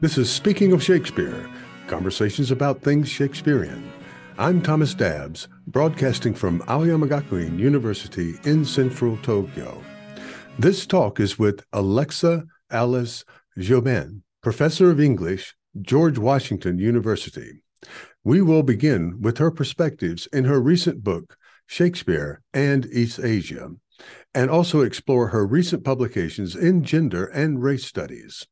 This is Speaking of Shakespeare, conversations about things Shakespearean. I'm Thomas Dabbs, broadcasting from Aoyama Gakuin University in central Tokyo. This talk is with Alexa Alice Joubin, professor of English, George Washington University. We will begin with her perspectives in her recent book, Shakespeare and East Asia, and also explore her recent publications in gender and race studies.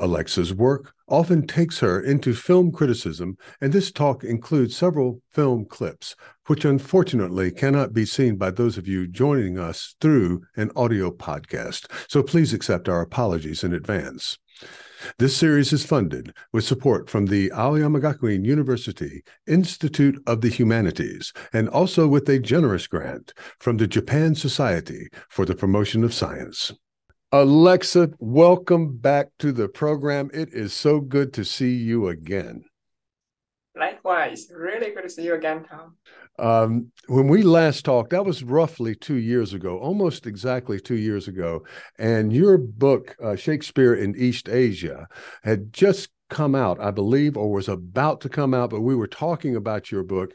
Alexa's work often takes her into film criticism, and this talk includes several film clips, which unfortunately cannot be seen by those of you joining us through an audio podcast. So please accept our apologies in advance. This series is funded with support from the Aoyama Gakuin University Institute of the Humanities and also with a generous grant from the Japan Society for the Promotion of Science. Alexa, welcome back to the program. It is so good to see you again. Likewise, really good to see you again, Tom. Um, when we last talked, that was roughly two years ago, almost exactly two years ago. And your book, uh, Shakespeare in East Asia, had just come out, I believe, or was about to come out, but we were talking about your book.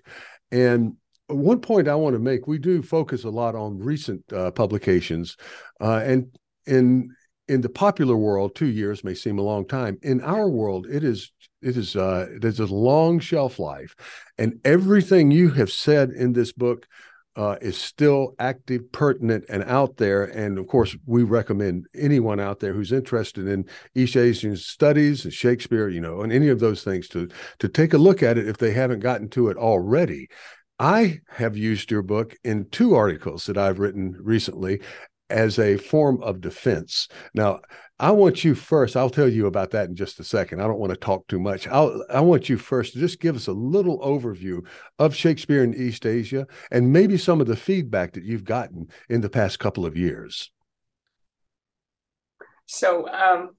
And one point I want to make we do focus a lot on recent uh, publications. Uh, and in in the popular world, two years may seem a long time. In our world, it is it is uh, it is a long shelf life, and everything you have said in this book uh, is still active, pertinent, and out there. And of course, we recommend anyone out there who's interested in East Asian studies, and Shakespeare, you know, and any of those things to to take a look at it if they haven't gotten to it already. I have used your book in two articles that I've written recently, as a form of defense. Now, I want you first. I'll tell you about that in just a second. I don't want to talk too much. I'll, I want you first to just give us a little overview of Shakespeare in East Asia and maybe some of the feedback that you've gotten in the past couple of years. So, um,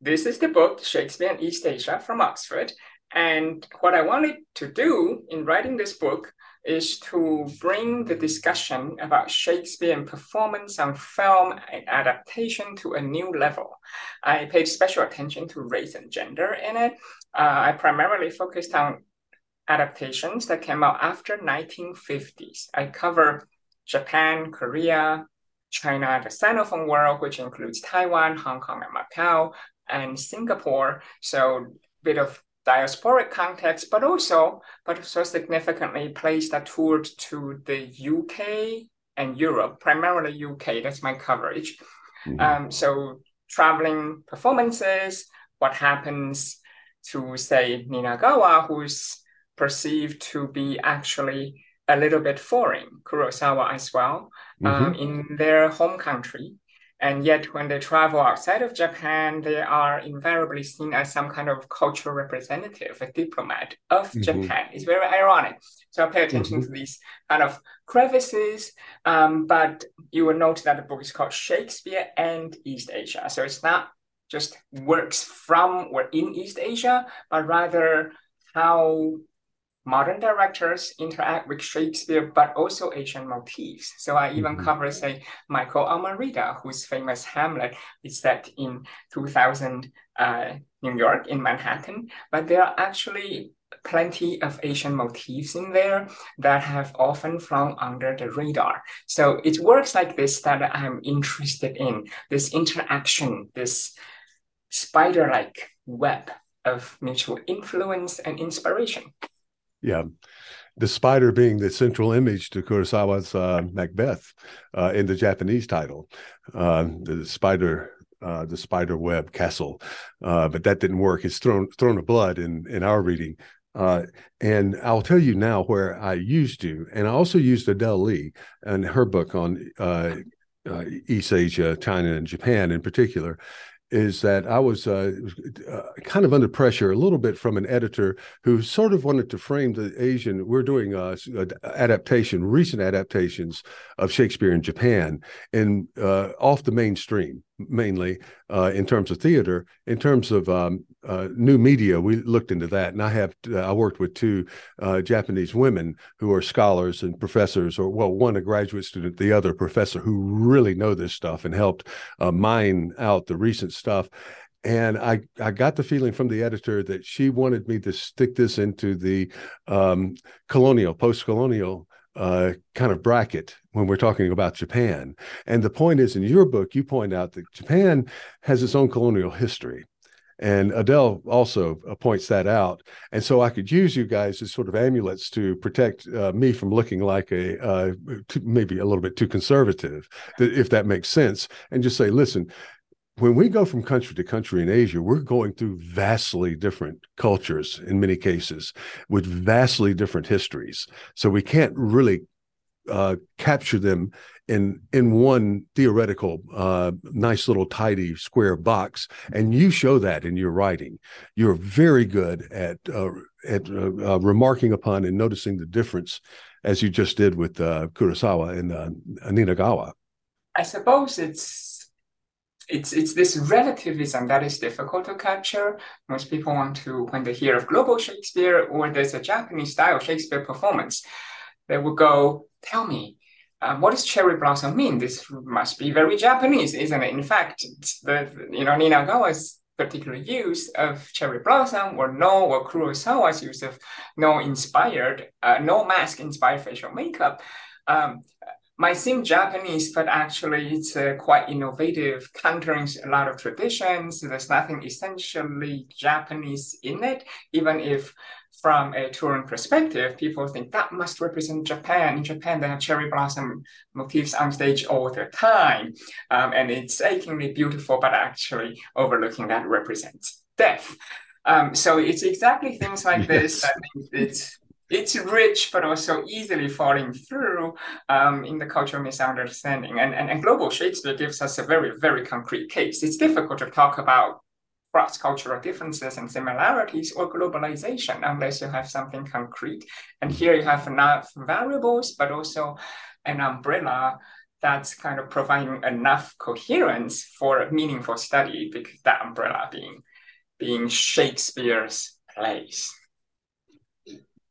this is the book Shakespeare in East Asia from Oxford. And what I wanted to do in writing this book is to bring the discussion about Shakespeare and performance on film and adaptation to a new level. I paid special attention to race and gender in it. Uh, I primarily focused on adaptations that came out after 1950s. I cover Japan, Korea, China, the Sinophone world, which includes Taiwan, Hong Kong, and Macau, and Singapore. So bit of diasporic context, but also, but also significantly placed a tour to the UK and Europe, primarily UK. That's my coverage. Mm-hmm. Um, so traveling performances, what happens to say Ninagawa, who's perceived to be actually a little bit foreign, Kurosawa as well, mm-hmm. um, in their home country. And yet, when they travel outside of Japan, they are invariably seen as some kind of cultural representative, a diplomat of mm-hmm. Japan. It's very ironic. So I pay attention mm-hmm. to these kind of crevices. Um, but you will note that the book is called Shakespeare and East Asia. So it's not just works from or in East Asia, but rather how modern directors interact with Shakespeare, but also Asian motifs. So I even mm-hmm. cover, say, Michael Almereyda, whose famous Hamlet is set in 2000 uh, New York in Manhattan. But there are actually plenty of Asian motifs in there that have often flown under the radar. So it works like this that I'm interested in this interaction, this spider-like web of mutual influence and inspiration. Yeah. The spider being the central image to Kurosawa's uh, Macbeth uh, in the Japanese title. Uh, the spider uh, the spider web castle, uh, but that didn't work. It's Throne Throne of blood in in our reading. Uh, and I'll tell you now where I used to, and I also used Adele Lee and her book on uh, uh, East Asia, China, and Japan in particular is that I was uh, uh, kind of under pressure a little bit from an editor who sort of wanted to frame the Asian. We're doing uh, adaptation, recent adaptations of Shakespeare in Japan, and uh, off the mainstream mainly uh, in terms of theater. In terms of um, uh, new media, we looked into that, and I have uh, I worked with two uh, Japanese women who are scholars and professors, or well, one a graduate student, the other a professor, who really know this stuff and helped uh, mine out the recent stuff. and I, I got the feeling from the editor that she wanted me to stick this into the um, colonial, post colonial uh, kind of bracket when we're talking about Japan. And the point is, in your book, you point out that Japan has its own colonial history. And Adele also uh, points that out. And so I could use you guys as sort of amulets to protect uh, me from looking like a uh, too, maybe a little bit too conservative, if that makes sense. And just say, listen, when we go from country to country in Asia, we're going through vastly different cultures in many cases with vastly different histories. So we can't really uh, capture them in in one theoretical, uh, nice little tidy square box. And you show that in your writing. You're very good at uh, at uh, uh, remarking upon and noticing the difference, as you just did with uh, Kurosawa and Ninagawa. I suppose it's it's it's this relativism that is difficult to capture. Most people want to, when they hear of global Shakespeare or there's a Japanese style Shakespeare performance, they will go, "Tell me, uh, what does cherry blossom mean? This must be very Japanese, isn't it?" In fact, the you know Ninagawa's particular use of cherry blossom or no or Kurosawa's use of no inspired, uh, no mask inspired facial makeup. Um, might seem Japanese, but actually it's uh, quite innovative, countering a lot of traditions. There's nothing essentially Japanese in it, even if from a touring perspective, people think that must represent Japan. In Japan, they have cherry blossom motifs on stage all the time. Um, and it's achingly beautiful, but actually overlooking that represents death. Um, so it's exactly things like yes. this. Think it's it's rich but also easily falling through um, in the cultural misunderstanding. And, and, and global Shakespeare gives us a very, very concrete case. It's difficult to talk about cross-cultural differences and similarities or globalization unless you have something concrete. And here you have enough variables, but also an umbrella that's kind of providing enough coherence for a meaningful study because that umbrella being being Shakespeare's plays.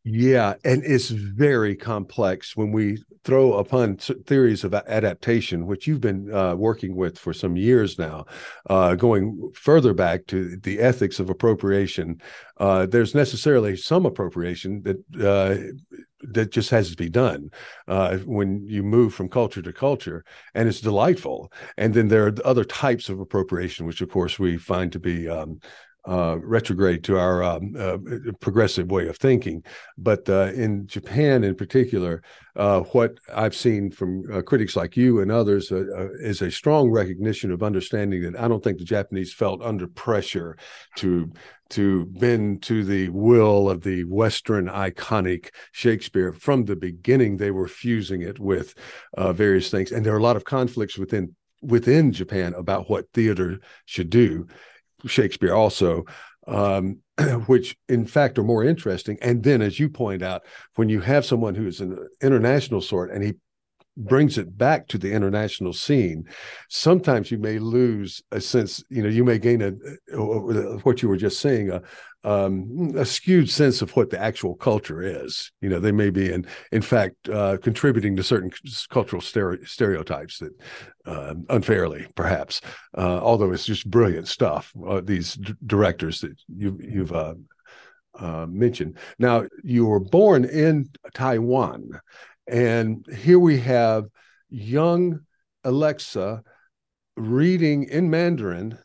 Yeah, and it's very complex when we throw upon theories of adaptation, which you've been uh, working with for some years now, uh, going further back to the ethics of appropriation. Uh, there's necessarily some appropriation that uh, that just has to be done uh, when you move from culture to culture, and it's delightful. And then there are other types of appropriation, which of course we find to be um, uh, retrograde to our um, uh, progressive way of thinking. But uh, in Japan, in particular, uh, what I've seen from uh, critics like you and others uh, is a strong recognition of understanding that I don't think the Japanese felt under pressure to to bend to the will of the Western iconic Shakespeare. From the beginning, they were fusing it with various things, and there are a lot of conflicts within within Japan about what theater should do. Shakespeare also, um, which in fact are more interesting. And then, as you point out, when you have someone who is an international sort and he brings it back to the international scene sometimes you may lose a sense you know you may gain a, what you were just saying a, um, a skewed sense of what the actual culture is. You know, they may be, in in fact, uh, contributing to certain cultural stere- stereotypes that uh, unfairly, perhaps. Uh, although it's just brilliant stuff. Uh, these d- directors that you, you've uh, uh, mentioned. Now, you were born in Taiwan, and here we have young Alexa reading in Mandarin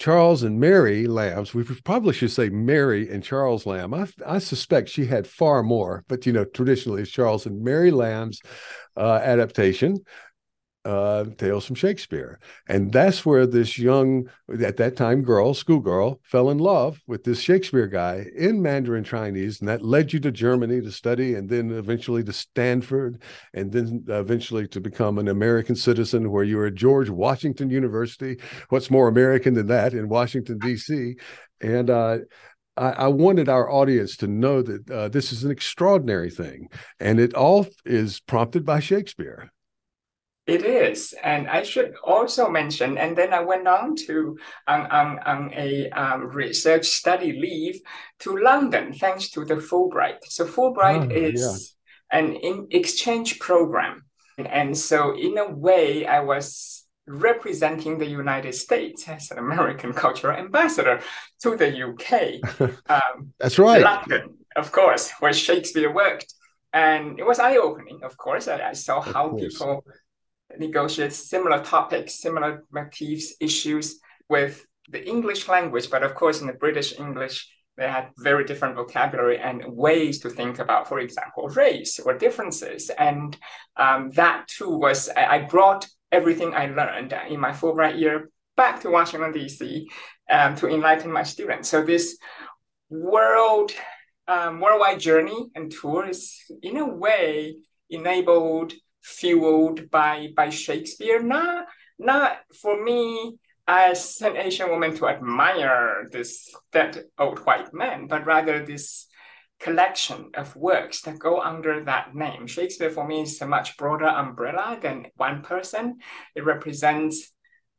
Charles and Mary Lambs. We probably should say Mary and Charles Lamb. I, I, suspect she had far more, but you know, traditionally it's Charles and Mary Lamb's uh, adaptation uh, tales from Shakespeare. And that's where this young, at that time, girl, schoolgirl, fell in love with this Shakespeare guy in Mandarin Chinese. And that led you to Germany to study and then eventually to Stanford and then eventually to become an American citizen where you were at George Washington University. What's more American than that in Washington, D.C.? And, uh, I, wanted our audience to know that uh, this is an extraordinary thing, and it all is prompted by Shakespeare. It is, and I should also mention, and then I went on to on on, on a um, research study leave to London, thanks to the Fulbright. So Fulbright oh, is yeah. an in exchange program, and, and so in a way, I was representing the United States as an American cultural ambassador to the UK. Um, That's right. London, of course, where Shakespeare worked. And it was eye opening, of course. I, I saw of how course. people negotiate similar topics, similar motifs, issues with the English language. But of course, in the British English, they had very different vocabulary and ways to think about, for example, race or differences. And um, that too was, I brought everything I learned in my Fulbright year back to Washington, D.C. Um, to enlighten my students. So this world, um, worldwide journey and tour is in a way enabled, fueled by, by Shakespeare, not, not for me as an Asian woman to admire this that old white man, but rather this collection of works that go under that name. Shakespeare for me is a much broader umbrella than one person. It represents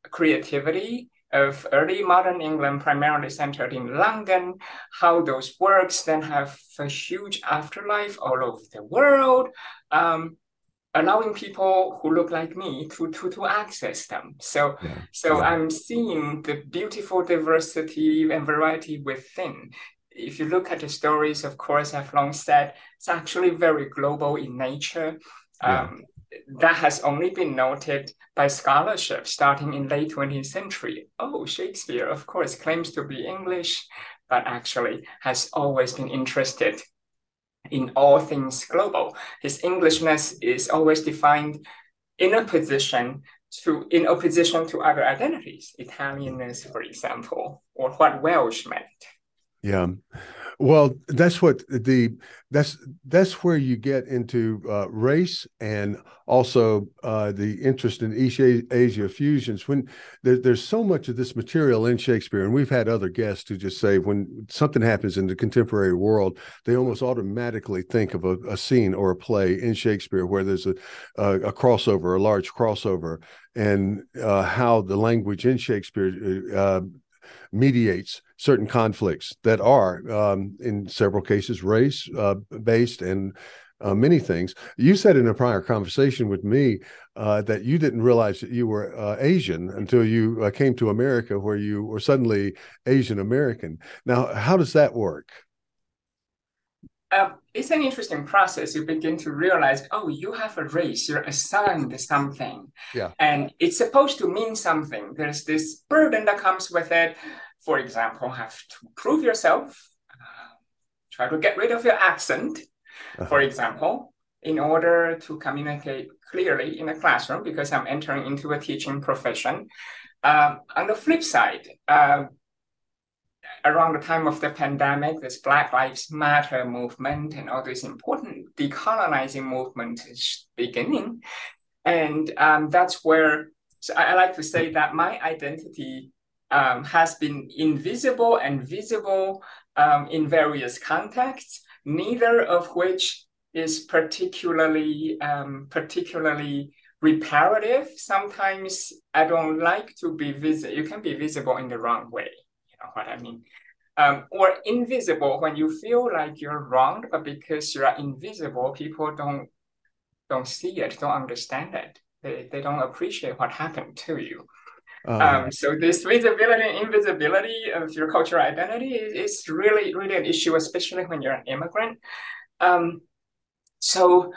creativity of early modern England, primarily centered in London, how those works then have a huge afterlife all over the world. Um, allowing people who look like me to to to access them so yeah. so yeah. i'm seeing the beautiful diversity and variety within if you look at the stories of course i've long said it's actually very global in nature yeah. um, that has only been noted by scholarship starting in late 20th century oh shakespeare of course claims to be english but actually has always been interested in all things global. His Englishness is always defined in a position to in opposition to other identities, Italianness, for example, or what Welsh meant. Yeah. Well, that's what the that's that's where you get into uh, race and also uh, the interest in East Asia fusions. When there, there's so much of this material in Shakespeare, and we've had other guests who just say when something happens in the contemporary world, they almost automatically think of a, a scene or a play in Shakespeare where there's a, a, a crossover, a large crossover, and uh, how the language in Shakespeare uh, mediates certain conflicts that are, um, in several cases, race uh, based and uh, many things. You said in a prior conversation with me uh, that you didn't realize that you were uh, Asian until you uh, came to America, where you were suddenly Asian American. Now, how does that work? Um, it's an interesting process. You begin to realize, oh, you have a race, you're assigned something. Yeah. And it's supposed to mean something. There's this burden that comes with it. For example, have to prove yourself, uh, try to get rid of your accent, uh-huh. for example, in order to communicate clearly in a classroom, because I'm entering into a teaching profession. Um, on the flip side, uh, around the time of the pandemic, this Black Lives Matter movement and all this important decolonizing movement is beginning. And um, that's where so I, I, like to say that my identity um, has been invisible and visible um, in various contexts, neither of which is particularly um, particularly reparative. Sometimes I don't like to be visible. You can be visible in the wrong way what I mean? Um, or invisible when you feel like you're wrong, but because you are invisible, people don't don't see it, don't understand it. They, they don't appreciate what happened to you. Uh, um, so this visibility and invisibility of your cultural identity is, is really, really an issue, especially when you're an immigrant. Um, so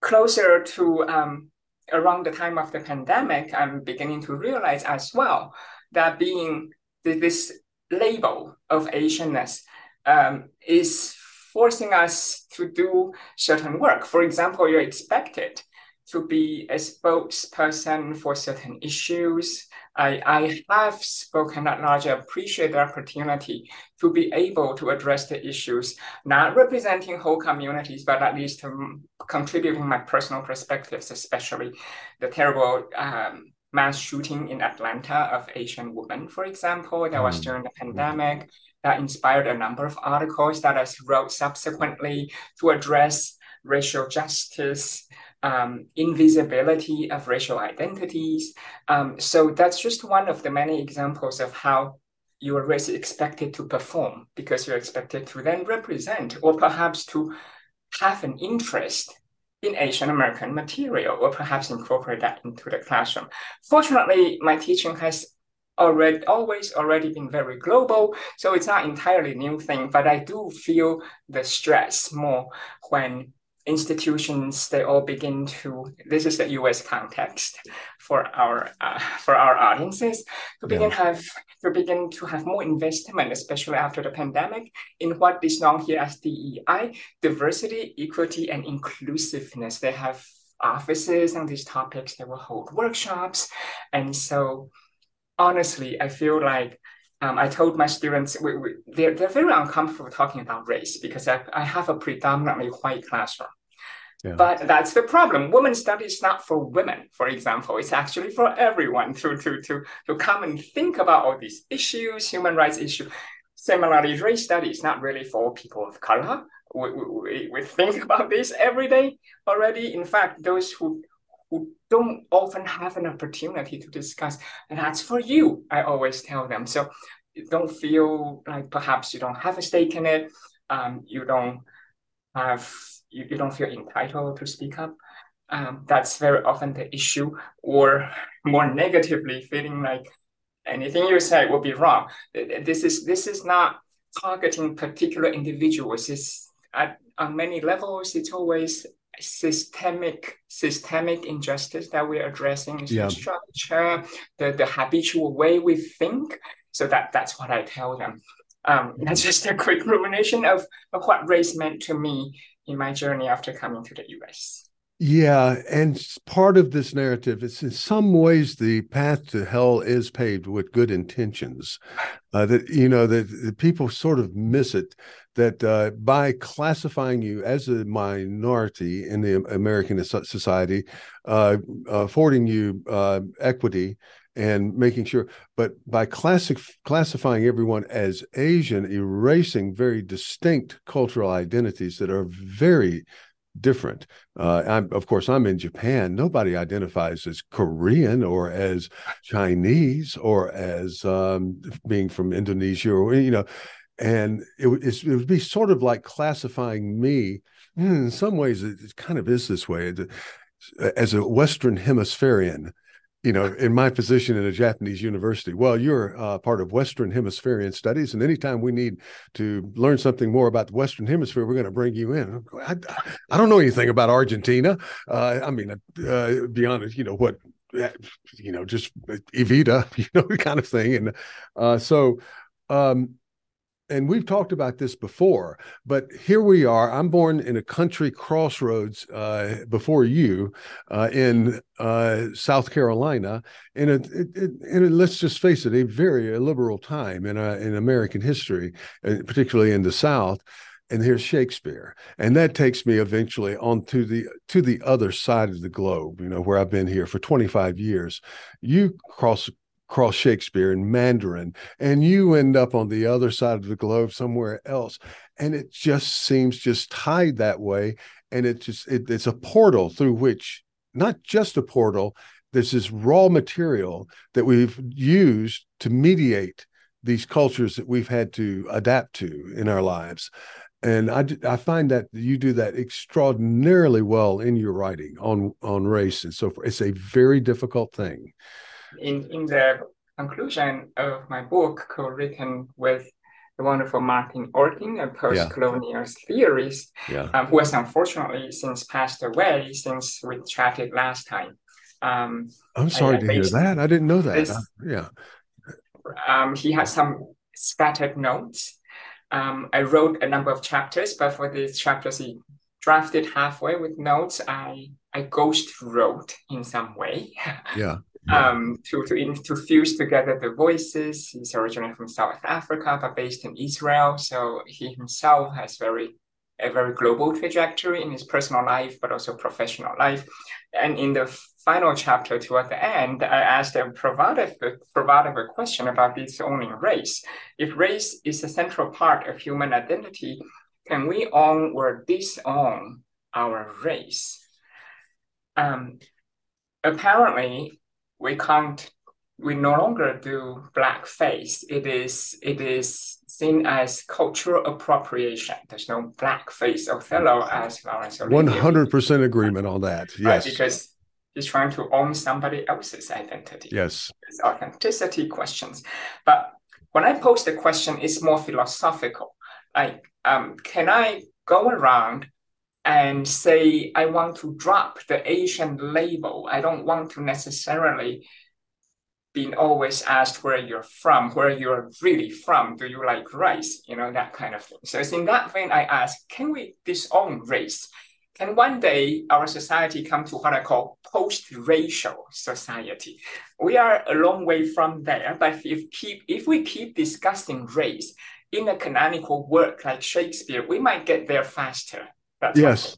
closer to um, around the time of the pandemic, I'm beginning to realize as well that being this label of Asianness um, is forcing us to do certain work. For example, you're expected to be a spokesperson for certain issues. I, I have spoken at large. I appreciate the opportunity to be able to address the issues, not representing whole communities, but at least um, contributing my personal perspectives, especially the terrible um, mass shooting in Atlanta of Asian women, for example, that was mm. during the pandemic, that inspired a number of articles that I wrote subsequently to address racial justice, um, invisibility of racial identities. Um, so that's just one of the many examples of how you are race expected to perform because you're expected to then represent or perhaps to have an interest in Asian American material or perhaps incorporate that into the classroom. Fortunately, my teaching has already always already been very global, so it's not entirely new thing, but I do feel the stress more when institutions they all begin to this is the US context for our uh, for our audiences to begin yeah. have to begin to have more investment especially after the pandemic in what is known here as DEI diversity equity and inclusiveness they have offices on these topics they will hold workshops and so honestly I feel like um, I told my students we, we, they're, they're very uncomfortable talking about race because I, I have a predominantly white classroom. Yeah. But that's the problem. Women studies is not for women, for example. It's actually for everyone to, to, to, to come and think about all these issues, human rights issues. Similarly, race studies is not really for people of color. We, we, we think about this every day already. In fact, those who who don't often have an opportunity to discuss. And that's for you, I always tell them. So don't feel like perhaps you don't have a stake in it. Um, you don't have you, you don't feel entitled to speak up. Um, that's very often the issue, or more negatively, feeling like anything you say will be wrong. This is this is not targeting particular individuals. It's at on many levels. It's always systemic systemic injustice that we're addressing is yeah. the structure, the, the habitual way we think. So that that's what I tell them. Um, that's just a quick rumination of, of what race meant to me in my journey after coming to the US. Yeah, and part of this narrative is in some ways the path to hell is paved with good intentions. Uh, that you know that, people sort of miss it that uh, by classifying you as a minority in the American society, uh, affording you uh, equity and making sure, but by classic classifying everyone as Asian, erasing very distinct cultural identities that are very different. Uh, of course, I'm in Japan. Nobody identifies as Korean or as Chinese or as um, being from Indonesia or you know, and it, it would be sort of like classifying me. Hmm, in some ways, it, kind of is this way as a Western Hemispherian you know, in my position in a Japanese university, well, you're uh, part of Western Hemispherian studies, and anytime we need to learn something more about the Western Hemisphere, we're going to bring you in. I, I, don't know anything about Argentina. Uh, I mean, uh, beyond you know what, you know, just Evita, you know, kind of thing, and uh, so. Um, and we've talked about this before, but here we are. I'm born in a country crossroads uh, before you uh, in uh, South Carolina, in a, it, it, in a, let's just face it, a very liberal time in, a, in American history, uh, particularly in the South. And here's Shakespeare, and that takes me eventually on to the to the other side of the globe. You know where I've been here for 25 years. You cross cross Shakespeare in Mandarin, and you end up on the other side of the globe somewhere else. And it just seems just tied that way. And it just it, it's a portal through which not just a portal, there's this raw material that we've used to mediate these cultures that we've had to adapt to in our lives. And I, I find that you do that extraordinarily well in your writing on on race and so forth. It's a very difficult thing in, in the conclusion of my book, co-written with the wonderful Martin Orkin, a post-colonial yeah. theorist, yeah. Um, who has unfortunately since passed away since we chatted last time. Um, I'm sorry to hear that. I didn't know that. This, yeah. Um, he has some scattered notes. Um, I wrote a number of chapters, but for these chapters he drafted halfway with notes, I I ghost wrote in some way. Yeah um, to, to, to fuse together the voices. He's originally from South Africa, but based in Israel. So he himself has very a very global trajectory in his personal life, but also professional life. And in the final chapter toward the end, I asked a provocative, provocative question about disowning race. If race is a central part of human identity, can we own or disown our race? Um, apparently, we can't we no longer do blackface. It is it is seen as cultural appropriation. There's no blackface Othello as Laurence One hundred percent agreement on that. Yes, right, because he's trying to own somebody else's identity. Yes, it's authenticity questions. But when I pose the question, it's more philosophical. Like, um, can I go around and say I want to drop the Asian label? I don't want to necessarily being always asked where you're from, where you're really from. Do you like rice? You know, that kind of thing. So it's in that vein I ask, can we disown race? Can one day our society come to what I call post-racial society? We are a long way from there, but if keep if we keep discussing race in a canonical work like Shakespeare, we might get there faster. That's yes.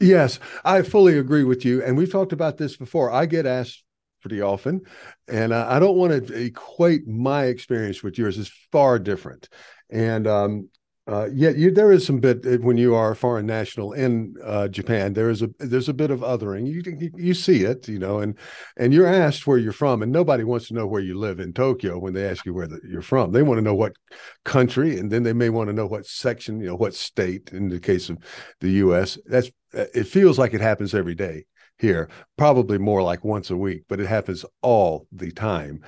Yes, I fully agree with you. And we've talked about this before. I get asked pretty often. And I, I don't want to equate my experience with yours. It's far different. And um, uh, yet you, there is some bit uh, when you are a foreign national in uh, Japan. There is a there's a bit of othering. You you see it, you know, and and you're asked where you're from, and nobody wants to know where you live in Tokyo when they ask you where the, you're from. They want to know what country, and then they may want to know what section, you know, what state. In the case of the U.S., that's it feels like it happens every day here, probably more like once a week, but it happens all the time.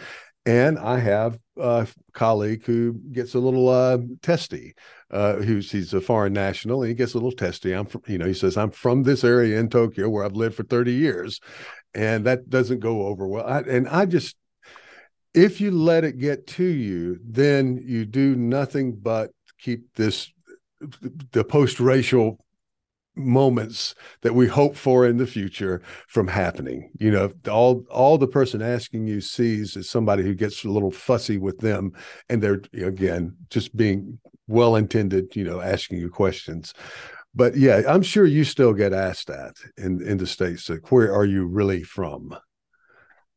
And I have a colleague who gets a little uh, testy, uh, who's he's a foreign national, and he gets a little testy. I'm from, you know, he says I'm from this area in Tokyo where I've lived for 30 years, and that doesn't go over well. I, and I just, if you let it get to you, then you do nothing but keep this the post-racial moments that we hope for in the future from happening. You know all all the person asking you sees is somebody who gets a little fussy with them and they're again just being well intended you know asking you questions. But yeah i'm sure you still get asked that in in the states like where are you really from?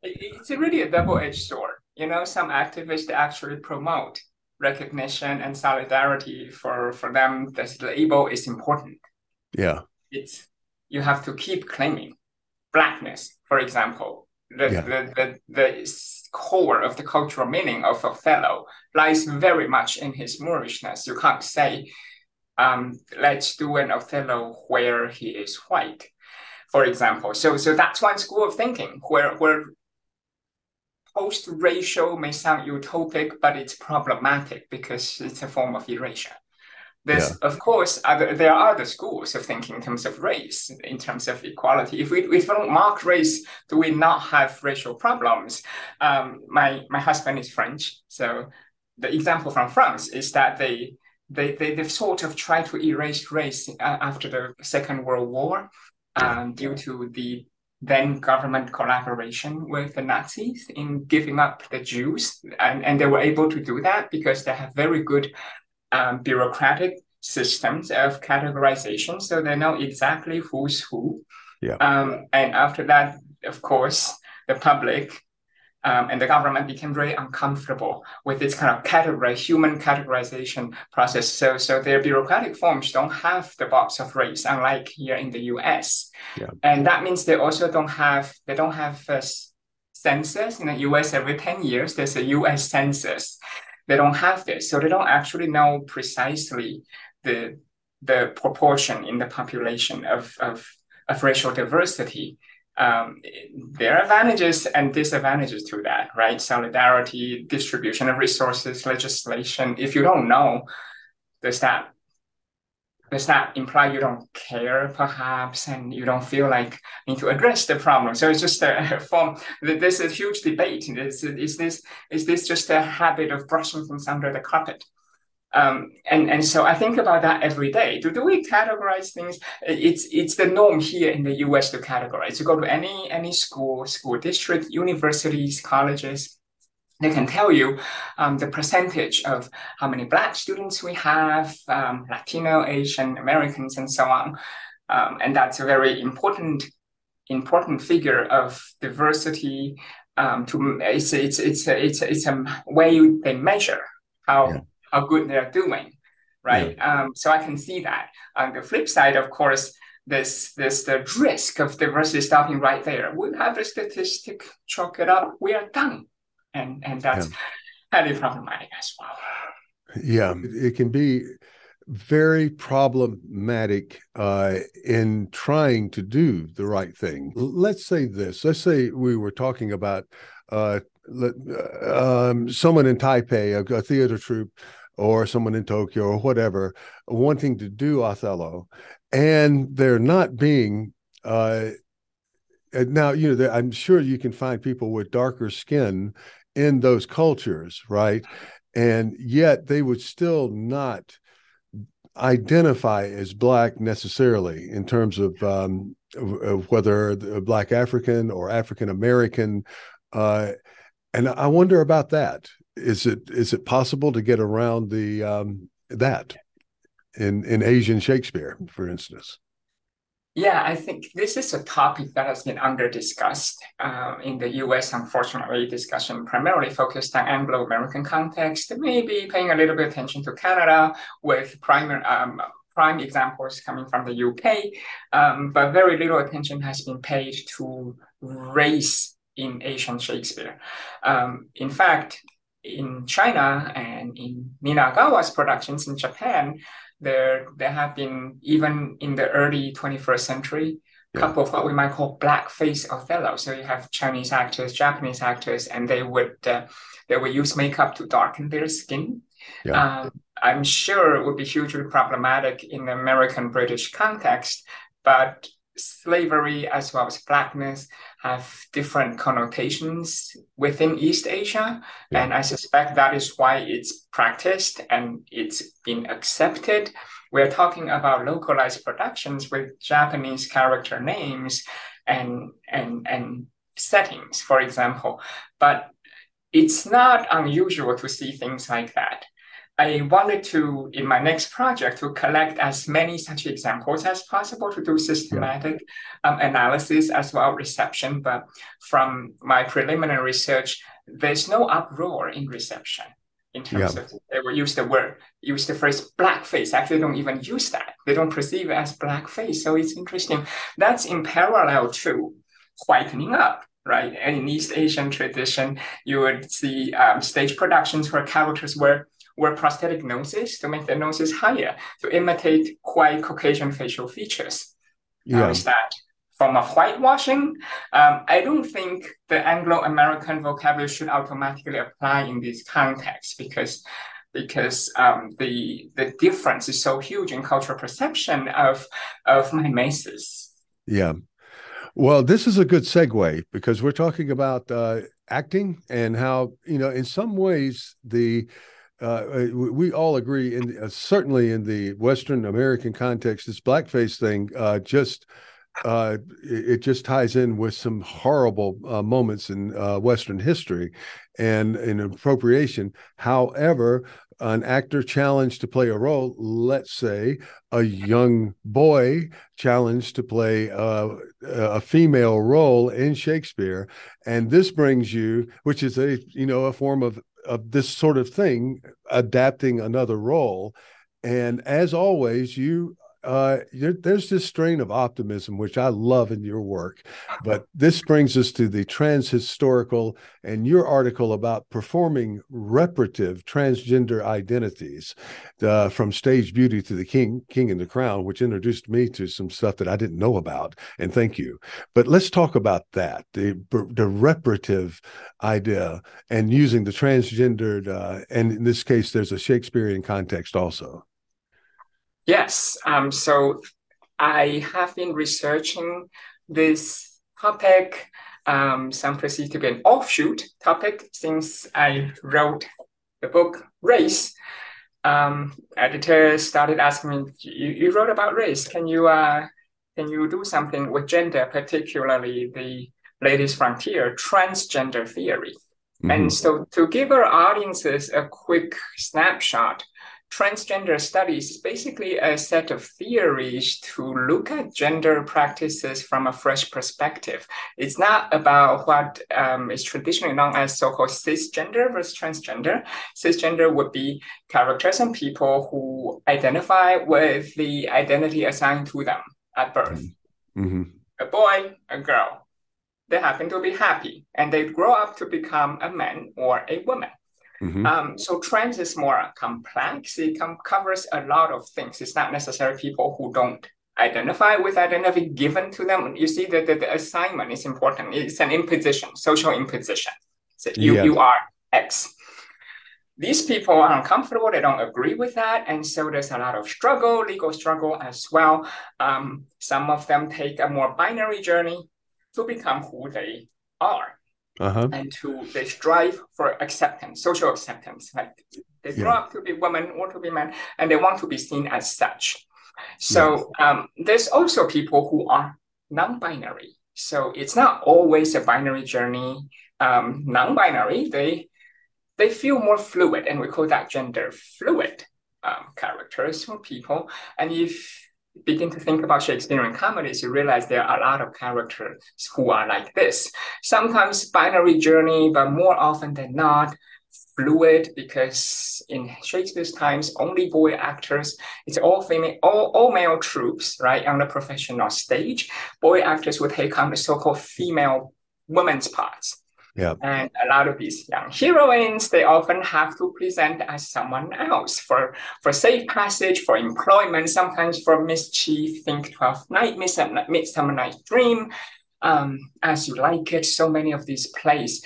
It's really a double-edged sword. You know some activists actually promote recognition and solidarity for for them this label is important yeah. It's you have to keep claiming blackness, for example. The, yeah. the, the, the core of the cultural meaning of Othello lies very much in his Moorishness. You can't say, um, let's do an Othello where he is white, for example. So, so that's one school of thinking where, where post-racial may sound utopic, but it's problematic because it's a form of erasure. There's, yeah. of course, other, there are other schools of thinking in terms of race, in terms of equality. If we, if we don't mark race, do we not have racial problems? Um, my, my husband is French, so the example from France is that they, they, they, they've sort of tried to erase race uh, after the Second World War um, due to the then government collaboration with the Nazis in giving up the Jews. And, and they were able to do that because they have very good um, bureaucratic systems of categorization, so they know exactly who's who. Yeah. Um, and after that, of course, the public um, and the government became very uncomfortable with this kind of category, human categorization process. So, so their bureaucratic forms don't have the box of race, unlike here in the U.S. Yeah. And that means they also don't have they don't have a census in the U.S. Every ten years, there's a U.S. census they don't have this. So they don't actually know precisely the, the proportion in the population of, of, of racial diversity. Um, there are advantages and disadvantages to that, right? Solidarity, distribution of resources, legislation. If you don't know, does that does that imply you don't care perhaps and you don't feel like need to address the problem so it's just a form there's a huge debate is, is this is this just a habit of brushing things under the carpet um, and and so I think about that every day. Do, do we categorize things? It's it's the norm here in the U.S. to categorize. You go to any any school, school district, universities, colleges, they can tell you um, the percentage of how many Black students we have, um, Latino, Asian, Americans, and so on. Um, and that's a very important important figure of diversity. Um, to it's it's it's a, it's it's a way they measure how yeah. how good they're doing, right? Yeah. Um, so I can see that. On the flip side, of course, this this the risk of diversity stopping right there. We have a statistic, chalk it up. We are done and and that's yeah. highly problematic as well. Yeah, it can be very problematic uh, in trying to do the right thing. Let's say this. Let's say we were talking about uh, um, someone in Taipei, a, a theater troupe, or someone in Tokyo or whatever, wanting to do Othello, and they're not being. Uh, now, you know, I'm sure you can find people with darker skin in those cultures, right? And yet they would still not identify as black necessarily in terms of, um, of whether black African or African American. Uh, and I wonder about that. Is it is it possible to get around the um, that in in Asian Shakespeare, for instance? Yeah, I think this is a topic that has been under discussed uh, in the US. Unfortunately, discussion primarily focused on Anglo American context, maybe paying a little bit attention to Canada with primary. Um, prime examples coming from the UK, um, but very little attention has been paid to race in Asian Shakespeare. Um, in fact, in China and in Ninagawa's productions in Japan, there there have been even in the early 21st century a couple of what we might call blackface Othello. So you have Chinese actors, Japanese actors, and they would uh, they would use makeup to darken their skin. Yeah. Um, I'm sure it would be hugely problematic in the American British context, but slavery as well as blackness have different connotations within East Asia. Yeah. And I suspect that is why it's practiced and it's been accepted. We're talking about localized productions with Japanese character names and and and settings, for example. But it's not unusual to see things like that. I wanted to, in my next project, to collect as many such examples as possible to do systematic yeah. um, analysis as well reception. But from my preliminary research, there's no uproar in reception in terms yeah. of they will use the word, use the phrase blackface. Actually, don't even use that. They don't perceive it as blackface. So it's interesting. That's in parallel to whitening up right? And in East Asian tradition, you would see um, stage productions where characters were wear prosthetic noses to make their noses higher to imitate quite Caucasian facial features. Yeah. How is that? From a whitewashing, um, I don't think the Anglo-American vocabulary should automatically apply in this context because because um, the the difference is so huge in cultural perception of of mimesis. Yeah. Well, this is a good segue because we're talking about uh, acting and how you know in some ways the uh, we all agree uh, certainly in the Western American context, this blackface thing uh, just uh, it just ties in with some horrible uh, moments in uh, Western history and in appropriation. However, an actor challenged to play a role, let's say a young boy challenged to play a female role in Shakespeare, and this brings you, which is a you know a form of of this sort of thing, adapting another role. And as always, you uh, there's this strain of optimism which I love in your work. But this brings us to the transhistorical and your article about performing reparative transgender identities uh, from stage beauty to the king, king and the clown, which introduced me to some stuff that I didn't know about. And thank you. But let's talk about that the the reparative idea and using the transgendered. Uh, and in this case, there's a Shakespearean context also. Yes. Um, so I have been researching this topic. Um, some perceive to be an offshoot topic since I wrote the book Race. Um, editors started asking me, you, you wrote about race. Can you uh, can you do something with gender, particularly the latest frontier, transgender theory? Mm-hmm. And so to give our audiences a quick snapshot, transgender studies is basically a set of theories to look at gender practices from a fresh perspective. It's not about what um, is traditionally known as so-called cisgender versus transgender. Cisgender would be characters and people who identify with the identity assigned to them at birth. Mm-hmm. A boy, a girl. they happen to be happy and they grow up to become a man or a woman. Mm-hmm. Um, so trans is more complex. It com- covers a lot of things. It's not necessarily people who don't identify with identity given to them. You see that the, the, assignment is important. It's an imposition, social imposition. So you, yeah. you are X. These people are uncomfortable. They don't agree with that. And so there's a lot of struggle, legal struggle as well. Um, some of them take a more binary journey to become who they are uh-huh. and to they strive for acceptance, social acceptance. Like they grow yeah. up to be women or to be men, and they want to be seen as such. So um, there's also people who are non-binary. So it's not always a binary journey. Um, non-binary, they they feel more fluid, and we call that gender fluid um, characters or people. And if begin to think about Shakespearean comedies, you realize there are a lot of characters who are like this. Sometimes binary journey, but more often than not, fluid because in Shakespeare's times, only boy actors, it's all female, all, all male troupes, right, on the professional stage. Boy actors would take on the so-called female women's parts. Yeah. And a lot of these young heroines, they often have to present as someone else for, for safe passage, for employment, sometimes for mischief, think 12th night, Midsummer Night's Dream, um, as you like it, so many of these plays.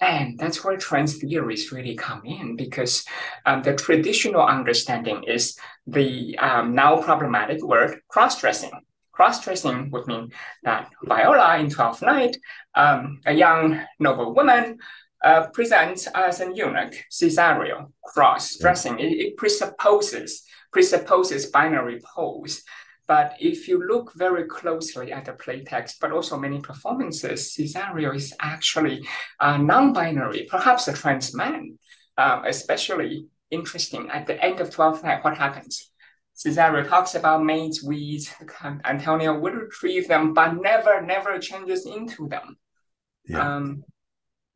And that's where trans theories really come in because um, the traditional understanding is the um, now problematic word cross dressing. Cross-dressing would mean that Viola in Twelfth Night, um, a young noble woman, uh, presents as an eunuch, Cesario. Cross-dressing it, it presupposes presupposes binary poles. But if you look very closely at the play text, but also many performances, Cesario is actually a non-binary, perhaps a trans man. Uh, especially interesting at the end of Twelfth Night, what happens? Cesario talks about maids, weeds. Antonio would retrieve them, but never, never changes into them. Yeah. Um,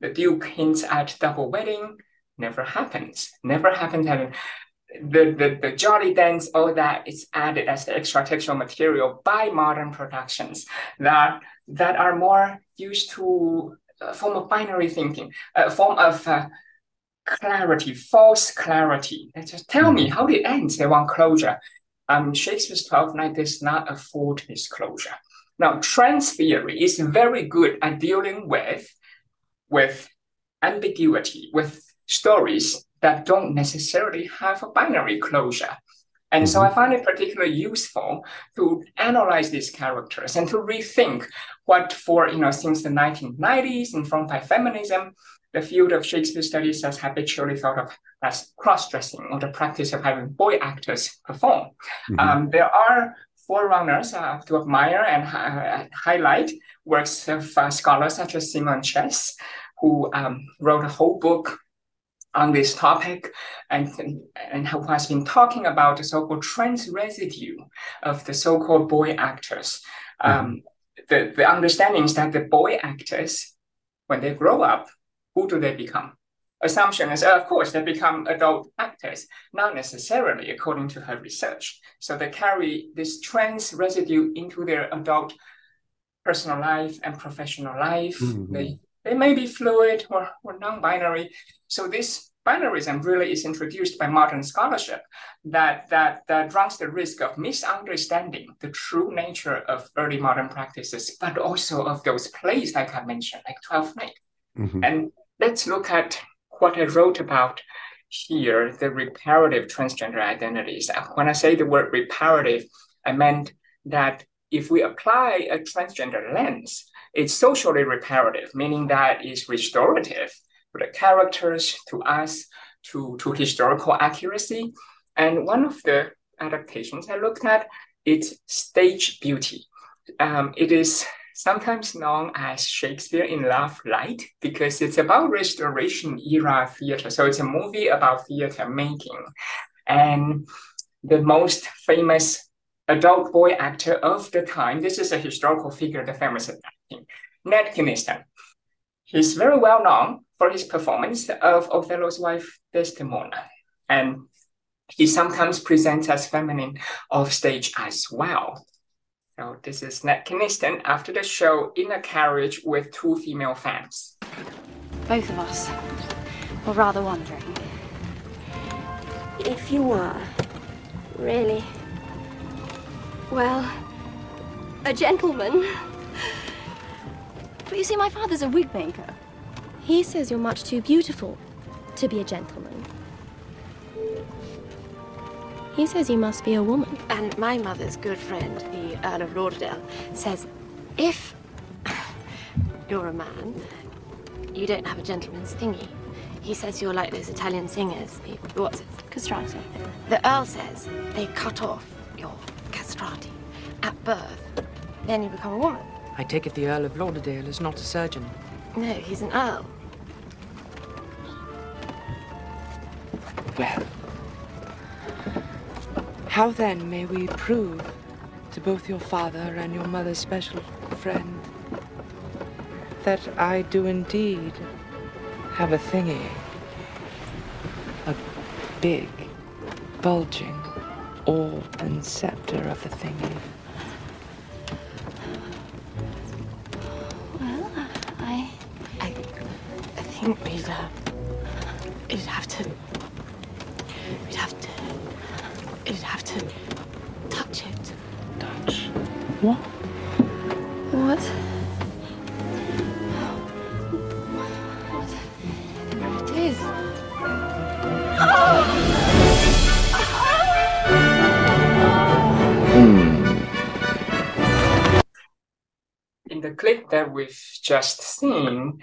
the Duke hints at double wedding, never happens. Never happens. And the, the, the jolly dance, all that is added as the extra textual material by modern productions that, that are more used to a form of binary thinking, a form of uh, clarity, false clarity. They just tell me mm-hmm. how it ends. They want closure. Um, Shakespeare's Twelfth Night does not afford this closure. Now, trans theory is very good at dealing with, with ambiguity, with stories that don't necessarily have a binary closure. And so I mm-hmm. find it particularly useful to analyze these characters and to rethink what for, you know, since the 1990s informed by feminism, the field of Shakespeare studies has habitually thought of as cross-dressing or the practice of having boy actors perform. Mm-hmm. Um, there are forerunners uh, to admire and uh, highlight works of uh, scholars such as Simone Chess, who um, wrote a whole book on this topic and, and who has been talking about the so-called trans residue of the so-called boy actors. Mm-hmm. Um, the, the understanding is that the boy actors, when they grow up, who do they become? Assumption is, uh, of course, they become adult actors, not necessarily according to her research. So they carry this trans residue into their adult personal life and professional life. Mm-hmm. They, they may be fluid or, or non-binary. So this binarism really is introduced by modern scholarship that, that, that runs the risk of misunderstanding the true nature of early modern practices, but also of those plays like I mentioned, like 12th Night. Mm-hmm. And let's look at what I wrote about here, the reparative transgender identities. When I say the word reparative, I meant that if we apply a transgender lens, it's socially reparative, meaning that it's restorative to the characters, to us, to, to historical accuracy. And one of the adaptations I looked at, it's stage beauty. Um, it is sometimes known as Shakespeare in Love Light, because it's about restoration era theater. So it's a movie about theater making. And the most famous adult boy actor of the time, this is a historical figure, the famous acting, Ned Kynaston. He's very well known for his performance of Othello's wife, Desdemona. And he sometimes presents as feminine off stage as well. So this is Ned Kynaston after the show in a carriage with two female fans. Both of us were rather wondering. If you were, really, well, a gentleman. But you see, my father's a wig maker. He says you're much too beautiful to be a gentleman. He says you must be a woman. And my mother's good friend, the Earl of Lauderdale, says if you're a man, you don't have a gentleman's thingy. He says you're like those Italian singers. What's it? Castrati. The Earl says they cut off your castrati at birth. Then you become a woman. I take it the Earl of Lauderdale is not a surgeon. No, he's an Earl. Well, how then may we prove to both your father and your mother's special friend that I do indeed have a thingy? A big, bulging orb and scepter of a thingy. Well, I. I, I think we'd, uh, we've just seen,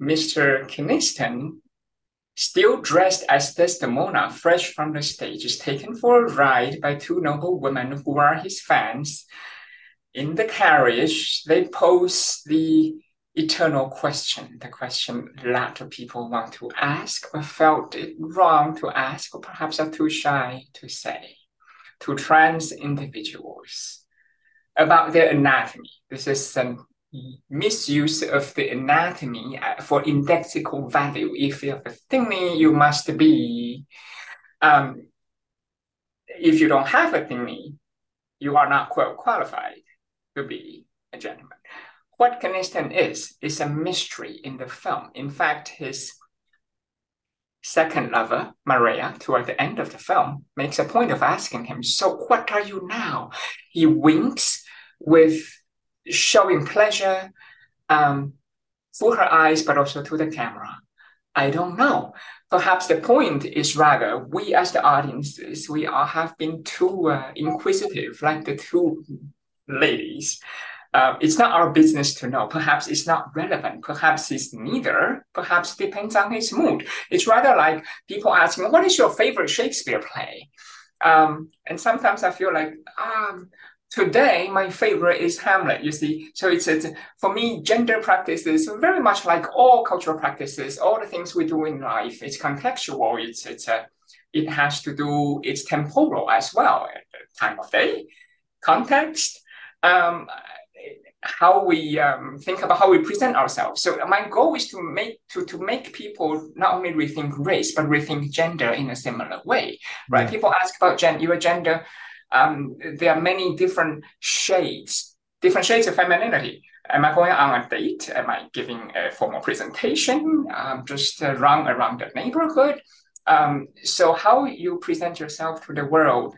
Mr. Kynaston, still dressed as Desdemona, fresh from the stage, is taken for a ride by two noble women who are his fans. In the carriage, they pose the eternal question, the question a lot of people want to ask, but felt it wrong to ask, or perhaps are too shy to say, to trans individuals about their anatomy. This is some misuse of the anatomy uh, for indexical value. If you have a thingy, you must be. Um, if you don't have a thingy, you are not quote qualified to be a gentleman. What Kynaston is is a mystery in the film. In fact, his second lover, Maria, toward the end of the film, makes a point of asking him, So what are you now? He winks with showing pleasure um, for her eyes, but also to the camera. I don't know. Perhaps the point is rather we, as the audiences, we all have been too uh, inquisitive, like the two ladies. Uh, it's not our business to know. Perhaps it's not relevant. Perhaps it's neither. Perhaps it depends on his mood. It's rather like people asking, "What is your favorite Shakespeare play?" Um, and sometimes I feel like, um, today my favorite is Hamlet. You see, so it's, it's for me, gender practices very much like all cultural practices, all the things we do in life. It's contextual. It's it's a it has to do. It's temporal as well. Time of day, context. Um, how we um, think about how we present ourselves. So my goal is to make to to make people not only rethink race but rethink gender in a similar way, right? Yeah. People ask about gen- your gender. Um, there are many different shades, different shades of femininity. Am I going on a date? Am I giving a formal presentation? Um, just uh, run around the neighborhood? Um, so how you present yourself to the world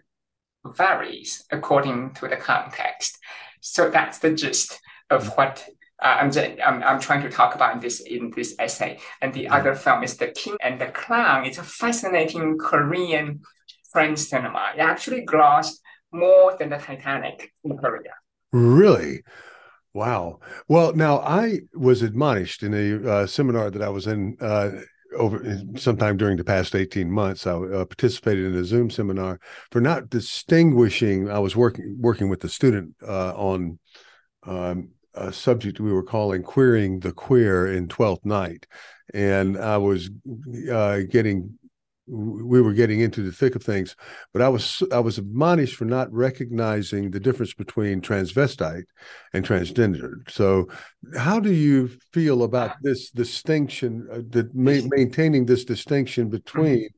varies according to the context. So that's the gist of what uh, I'm, I'm I'm trying to talk about in this in this essay. And the other film is The King and the Clown. It's a fascinating Korean French cinema. It actually grossed more than the Titanic in Korea. Really? Wow. Well, now I was admonished in a uh, seminar that I was in uh, over sometime during the past 18 months. I uh, participated in a Zoom seminar for not distinguishing. I was working working with the student uh, on um, a subject we were calling queering the queer in 12th night. And I was uh, getting we were getting into the thick of things but i was i was admonished for not recognizing the difference between transvestite and transgender. So how do you feel about this distinction uh, that ma- maintaining this distinction between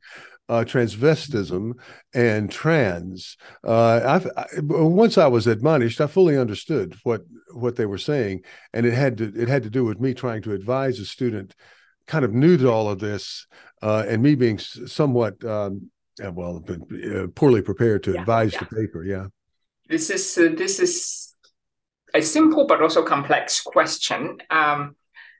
uh, transvestism and trans. Uh, I, once I was admonished, I fully understood what what they were saying, and it had to it had to do with me trying to advise a student, kind of new to all of this, uh, and me being somewhat um, well uh, poorly prepared to yeah, advise yeah. the paper. Yeah, this is uh, this is a simple but also complex question. Um,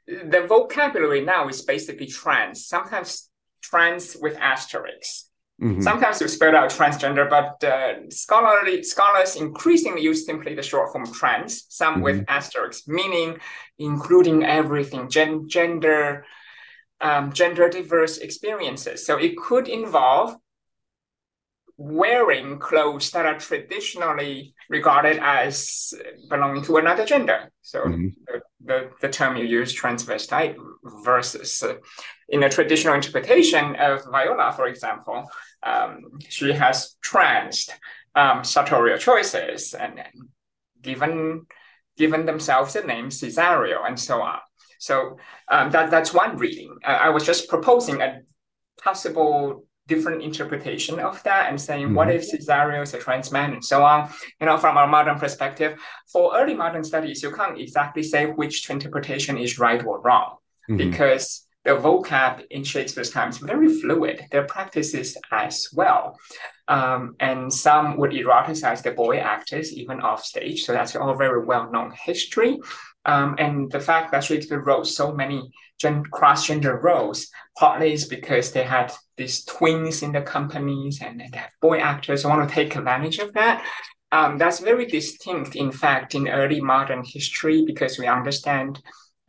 the vocabulary now is basically trans. Sometimes trans with asterisks. Mm-hmm. Sometimes we spell out transgender, but uh, scholarly scholars increasingly use simply the short form trans, some mm-hmm. with asterisks, meaning including everything, gen- gender, um, gender diverse experiences. So it could involve wearing clothes that are traditionally regarded as belonging to another gender. So mm-hmm. the, the, the, term you use, transvestite, versus uh, in a traditional interpretation of Viola, for example, um, she has transed um, sartorial choices and, and given given themselves the name Cesario and so on. So um, that that's one reading. Uh, I was just proposing a possible different interpretation of that and saying mm-hmm. what if Cesario is a trans man and so on. You know, from our modern perspective, for early modern studies, you can't exactly say which interpretation is right or wrong mm-hmm. because the vocab in Shakespeare's time is very fluid. Their practices as well. Um, and some would eroticize the boy actors even off stage. So that's all very well known history. Um, and the fact that Shakespeare wrote so many gen- cross gender roles partly is because they had these twins in the companies and they have boy actors. I want to take advantage of that. Um, that's very distinct, in fact, in early modern history because we understand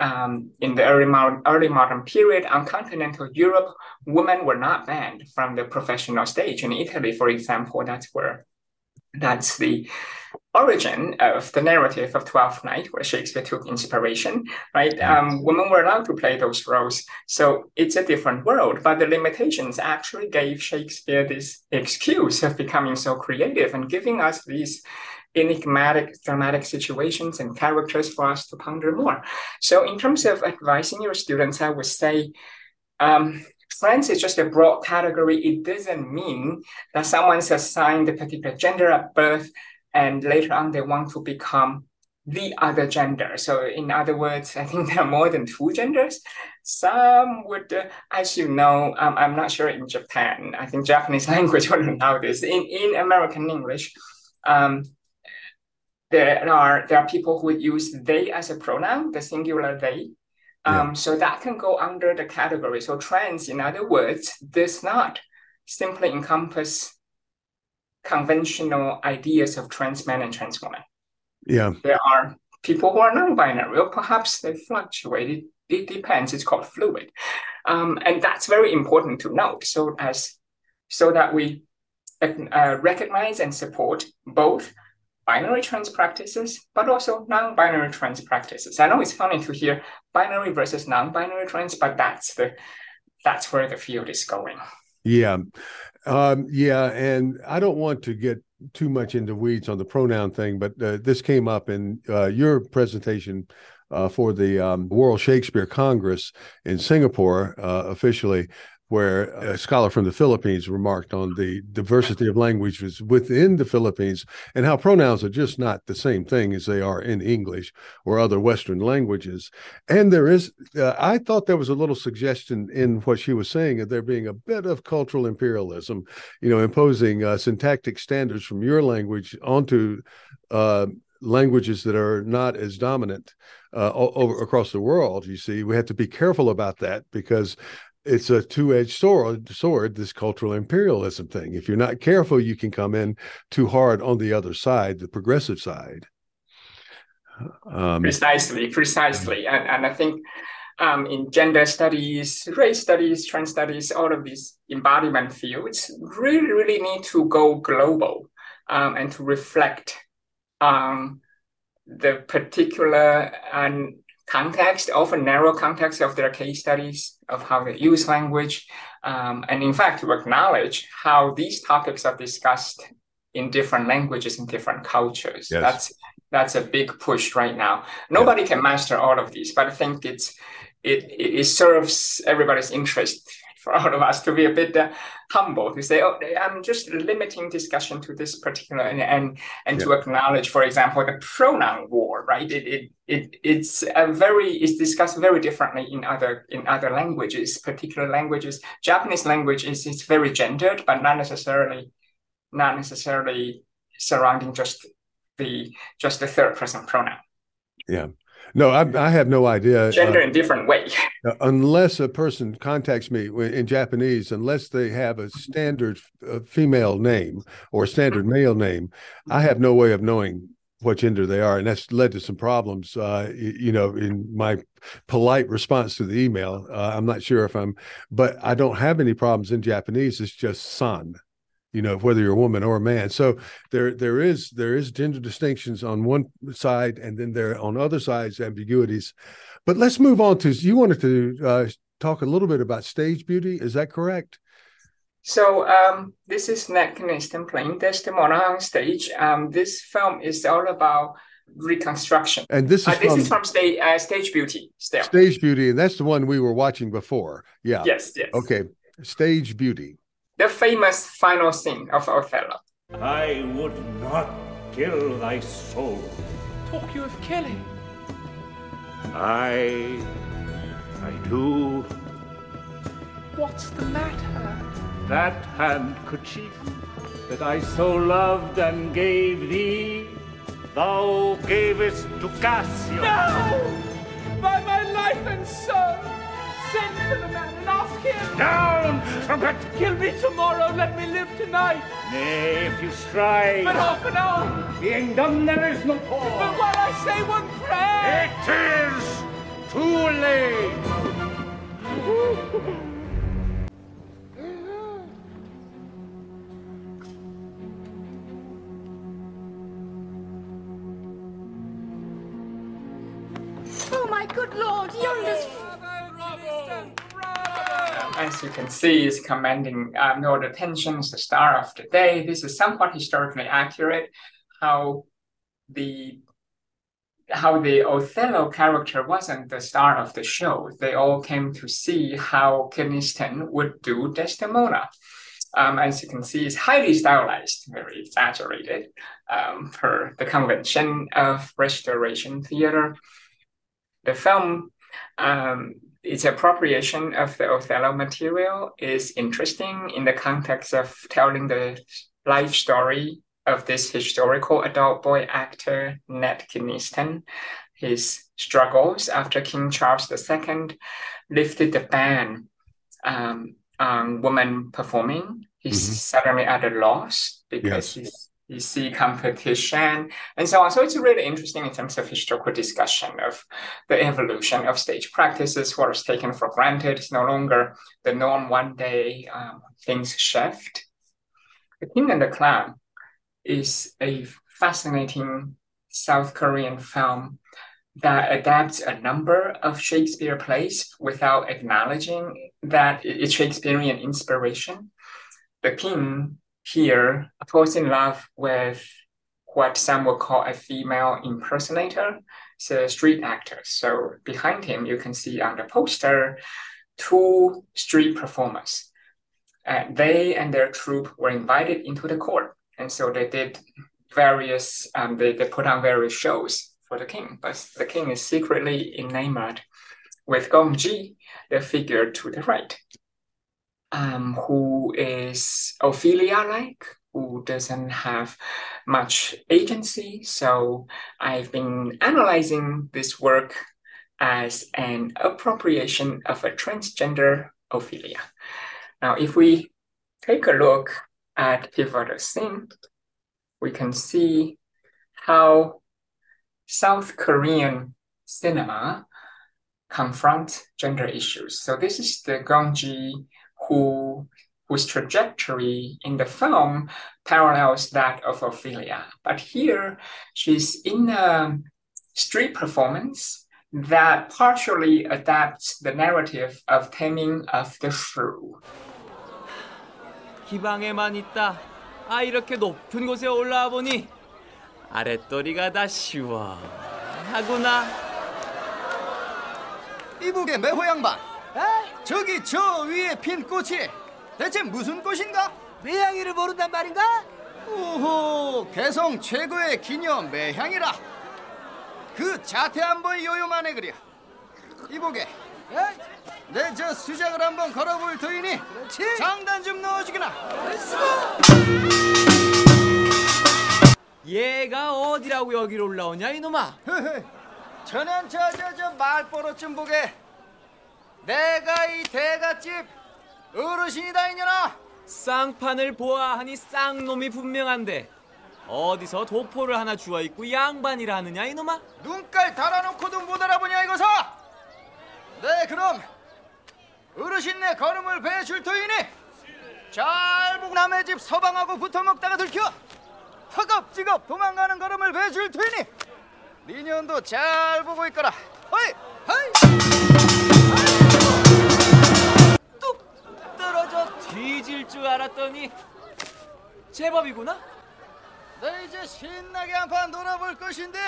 um, in the early modern, early modern period on continental Europe, women were not banned from the professional stage. In Italy, for example, that's where that's the origin of the narrative of Twelfth Night, where Shakespeare took inspiration, right? Um, women were allowed to play those roles. So it's a different world, but the limitations actually gave Shakespeare this excuse of becoming so creative and giving us these enigmatic dramatic situations and characters for us to ponder more. So in terms of advising your students, I would say um, trans is just a broad category. It doesn't mean that someone's assigned a particular gender at birth and later on they want to become the other gender. So, in other words, I think there are more than two genders. Some would, uh, as you know, um, I'm not sure in Japan. I think Japanese language would allow this. In in American English, um, there are there are people who use they as a pronoun, the singular they. Um, yeah. So that can go under the category. So trans, in other words, does not simply encompass conventional ideas of trans men and trans women. Yeah. There are people who are non-binary, or perhaps they fluctuate. It, it depends. It's called fluid. Um, and that's very important to note. So as so that we uh, recognize and support both binary trans practices, but also non-binary trans practices. I know it's funny to hear binary versus non-binary trans, but that's the that's where the field is going. Yeah. Um, yeah, and I don't want to get too much into weeds on the pronoun thing, but uh, this came up in uh, your presentation uh, for the um, World Shakespeare Congress in Singapore uh, officially where a scholar from the Philippines remarked on the diversity of languages within the Philippines and how pronouns are just not the same thing as they are in English or other Western languages. And there is, uh, I thought there was a little suggestion in what she was saying of there being a bit of cultural imperialism, you know, imposing uh, syntactic standards from your language onto uh, languages that are not as dominant uh, over across the world. You see, we have to be careful about that because it's a two-edged sword sword this cultural imperialism thing. If you're not careful you can come in too hard on the other side the progressive side. Um, precisely precisely. and, and i think um, in gender studies race studies trans studies all of these embodiment fields really really need to go global um, and to reflect on the particular and context, often narrow context of their case studies of how they use language, um, and in fact to acknowledge how these topics are discussed in different languages in different cultures. Yes. That's that's a big push right now. Nobody yeah. can master all of these, but I think it's it, it serves everybody's interest for all of us to be a bit uh, humble to say, oh, I'm just limiting discussion to this particular and and, and yeah. to acknowledge, for example, the pronoun war, right? It it, it it's a very it's discussed very differently in other in other languages, particular languages. Japanese language is is very gendered, but not necessarily not necessarily surrounding just the just the third person pronoun. Yeah. No, I, I have no idea. Gender uh, in different way. Uh, unless a person contacts me in Japanese, unless they have a standard uh, female name or a standard mm-hmm. male name, I have no way of knowing what gender they are, and that's led to some problems. Uh, you know, in my polite response to the email, uh, I'm not sure if I'm, but I don't have any problems in Japanese. It's just san you know whether you're a woman or a man so there there is there is gender distinctions on one side and then there on other sides ambiguities but let's move on to you wanted to uh, talk a little bit about stage beauty is that correct so um, this is Ned Kynaston playing Desdemona on stage. Um, this film is all about reconstruction. And this is uh, this from, is from stage uh, Stage Beauty. Still. Stage Beauty, and that's the one we were watching before. Yeah. Yes. Yes. Okay. Stage Beauty the famous final scene of Othello. I would not kill thy soul. Talk you of killing? I. I do. What's the matter? That handkerchief that I so loved and gave thee, thou gavest to Cassio. No! By my life and soul! Send for the man and ask him. Down, trumpet! Kill me tomorrow. Let me live tonight. Nay, if you strive. But half an hour. Being done, there is no pause. But while I say one prayer. It is too late. Oh my good lord, yonder's as you can see, is commanding um, all the attentions, the star of the day. This is somewhat historically accurate. How the how the Othello character wasn't the star of the show. They all came to see how Kynaston would do Desdemona. Um, as you can see, it's highly stylized, very exaggerated um, the convention of Restoration Theater. The film um, its appropriation of the Othello material is interesting in the context of telling the life story of this historical adult boy actor, Ned Kynaston. His struggles after King Charles II lifted the ban um, on women performing. He's mm-hmm. suddenly at a loss because yes. he's you see competition and so on. So it's really interesting in terms of historical discussion of the evolution of stage practices. What is taken for granted is no longer the norm. One day um, things shift. The King and the Clown is a fascinating South Korean film that adapts a number of Shakespeare plays without acknowledging that it's Shakespearean inspiration. The King here falls in love with what some would call a female impersonator, so street actors. So behind him, you can see on the poster two street performers. Uh, they and their troupe were invited into the court, and so they did various. Um, they they put on various shows for the king, but the king is secretly enamored with Gong Ji, the figure to the right um, who is Ophelia like, who doesn't have much agency. So I've been analyzing this work as an appropriation of a transgender Ophelia. Now, if we take a look at pivotal scene, we can see how South Korean cinema confront gender issues. So this is the Gongji who whose trajectory in the film parallels that of Ophelia. But here, she's in a street performance that partially adapts the narrative of Taming of the Shrew. 기방에만 있다. 아 이렇게 높은 곳에 올라와 보니 아랫도리가 다 시원하구나. 이북의 매호 양반 저기 저 위에 핀 꽃이 대체 무슨 꽃인가? 매향이를 모른단 말인가? 오호 개성 최고의 기념 매향이라. 그 자태 한번 요요만해 그려. 이보게 내 저 수작을 한번 걸어볼 터이니 장단 좀 넣어주기나. 얘가 어디라고 여기로 올라오냐 이놈아? 저는 저저저 말버릇 좀 보게 내가 이 대갓집 어르신이다 이년아. 쌍판을 보아하니 쌍놈이 분명한데 어디서 도포를 하나 주워있고 양반이라 하느냐 이놈아? 눈깔 달아놓고도 못 알아보냐 이거사 네 그럼 어르신네 걸음을 배줄 터이니 잘 보고 남의 집 서방하고 붙어먹다가 들켜 허겁지겁 도망가는 걸음을 배줄 터이니 니년도 잘 보고 있거라. 허이 허이 뒤질 줄 알았더니 제법이구나? 내 이제 신나게 한 판 놀아볼 것인데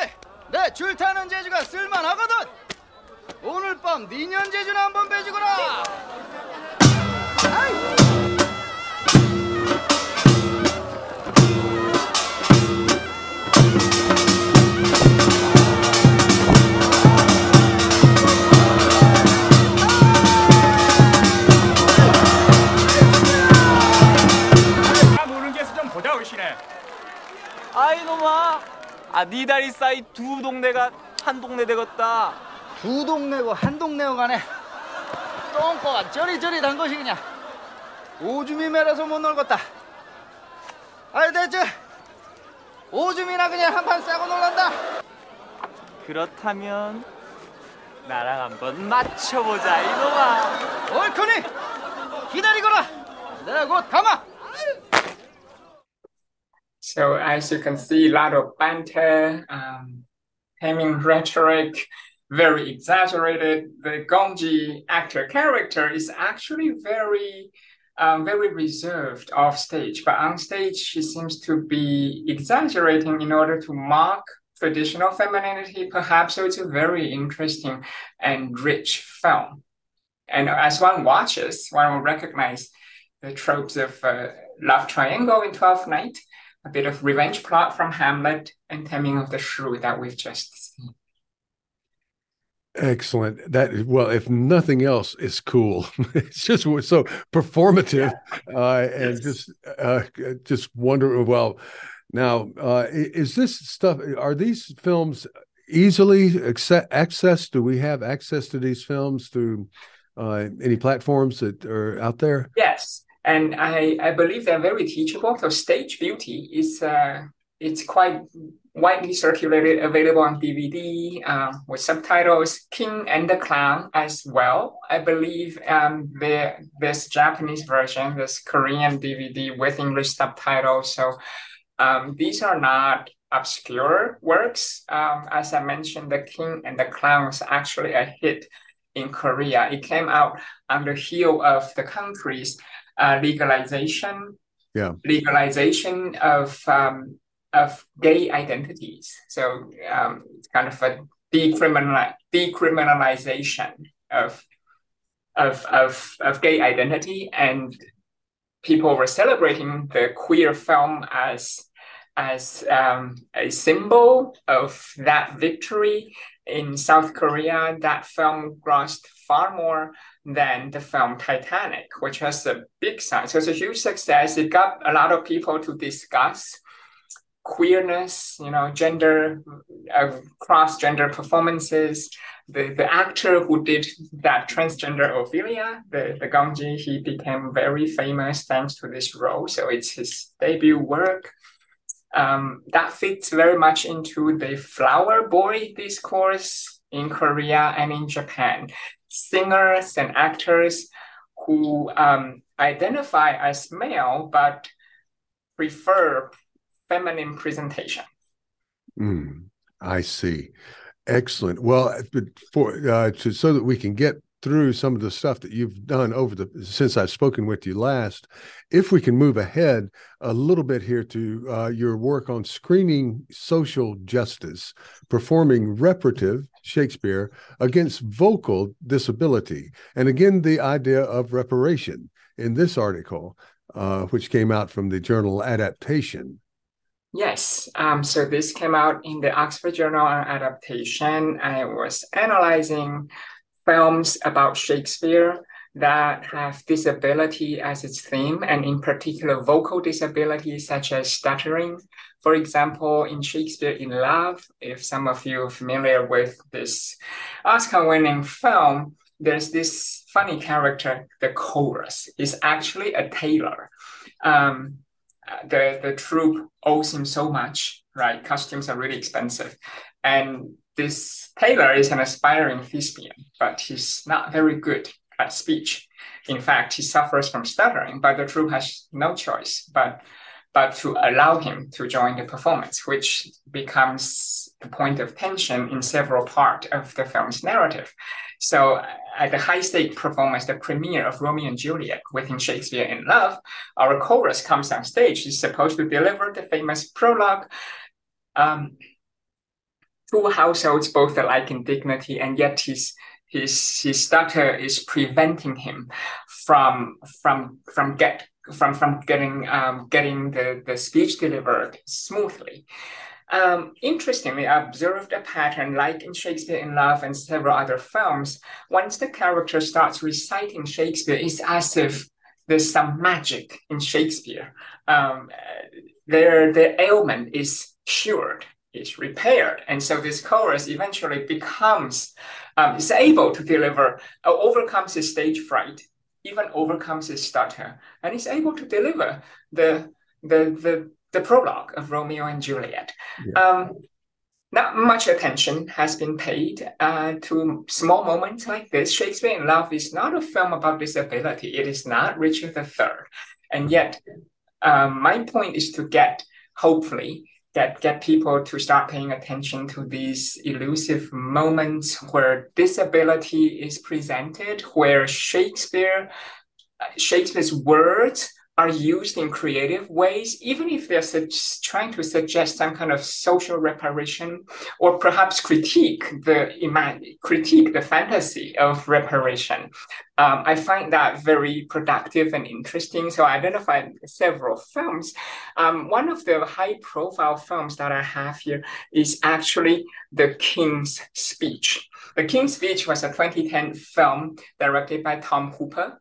내 줄 타는 재주가 쓸만하거든. 오늘 밤 니년 재주나 한번 배주거라. 아 아 이 놈아. 아 네 다리 사이 두 동네가 한 동네 되겠다. 두 동네고 한 동네고 가네 똥꼬가 저리저리단 것이 그냥. 오줌이 매려서 못 놀겠다. 아이 대체 오줌이나 그냥 한 판 싸고 놀란다. 그렇다면 나랑 한번 맞춰보자 이놈아. 옳거니 기다리거라. 내가 곧 가마 So as you can see, a lot of banter, um, rhetoric, very exaggerated. The Gongji actor character is actually very, um, very reserved off stage, but on stage she seems to be exaggerating in order to mock traditional femininity. Perhaps so it's a very interesting and rich film. And as one watches, one will recognize the tropes of uh, love triangle in Twelfth Night a bit of revenge plot from Hamlet and Taming of the Shrew that we've just seen. Excellent. That well, if nothing else, is cool. it's just so performative, uh, and just uh, just wonder. Well, now uh, is this stuff? Are these films easily access? access? Do we have access to these films through uh, any platforms that are out there? Yes, and I I believe they're very teachable. So Stage Beauty is uh, it's quite widely circulated, available on DVD um, with subtitles. King and the Clown as well. I believe um, there there's Japanese version, there's Korean DVD with English subtitles. So um, these are not obscure works. Um, as I mentioned, The King and the Clown was actually a hit in Korea. It came out on the heel of the country's uh, legalization Yeah. legalization of um, of gay identities. So um, it's kind of a decriminal decriminalization of of of of gay identity, and people were celebrating the queer film as as um, a symbol of that victory in South Korea. That film grossed far more than the film Titanic, which was a big sign. So it's a huge success. It got a lot of people to discuss queerness, you know, gender, uh, cross gender performances. The, the actor who did that transgender Ophelia, the, the Gongji, he became very famous thanks to this role. So it's his debut work. Um, that fits very much into the flower boy discourse in Korea and in Japan. Singers and actors who um, identify as male but prefer feminine presentation. Mm, I see. Excellent. Well, for uh, to, so that we can get through some of the stuff that you've done over the since I've spoken with you last. If we can move ahead a little bit here to uh, your work on screening social justice, performing reparative Shakespeare against vocal disability, and again the idea of reparation in this article, uh, which came out from the journal Adaptation. Yes, um, so this came out in the Oxford Journal on Adaptation, I was analyzing films about Shakespeare that have disability as its theme, and in particular, vocal disability such as stuttering. For example, in Shakespeare in Love, if some of you are familiar with this Oscar winning film, there's this funny character, the chorus, is actually a tailor. Um, the, the troupe owes him so much, right? Costumes are really expensive. And this tailor is an aspiring thespian, but he's not very good at speech. In fact, he suffers from stuttering, but the troupe has no choice but but to allow him to join the performance, which becomes the point of tension in several parts of the film's narrative. So at the high stake performance, the premiere of Romeo and Juliet within Shakespeare in Love, our chorus comes on stage. He's supposed to deliver the famous prologue. Um, two households both alike in dignity, and yet his his his stutter is preventing him from from from get from from getting um, getting the, the speech delivered smoothly. Um, interestingly, I observed a pattern like in Shakespeare in Love and several other films. Once the character starts reciting Shakespeare, it's as if there's some magic in Shakespeare. Um, their, their ailment is cured is repaired. And so this chorus eventually becomes, um, is able to deliver, uh, overcomes his stage fright, even overcomes his stutter, and is able to deliver the, the, the, the prologue of Romeo and Juliet. Yeah. Um, not much attention has been paid uh, to small moments like this. Shakespeare in Love is not a film about disability. It is not Richard III. And yet, um, my point is to get, hopefully, get get people to start paying attention to these elusive moments where disability is presented, where Shakespeare Shakespeare's words are used in creative ways, even if they're trying to suggest some kind of social reparation or perhaps critique the critique the fantasy of reparation. Um, I find that very productive and interesting. So I identified several films. Um, one of the high-profile films that I have here is actually The King's Speech. The King's Speech was a 2010 film directed by Tom Hooper.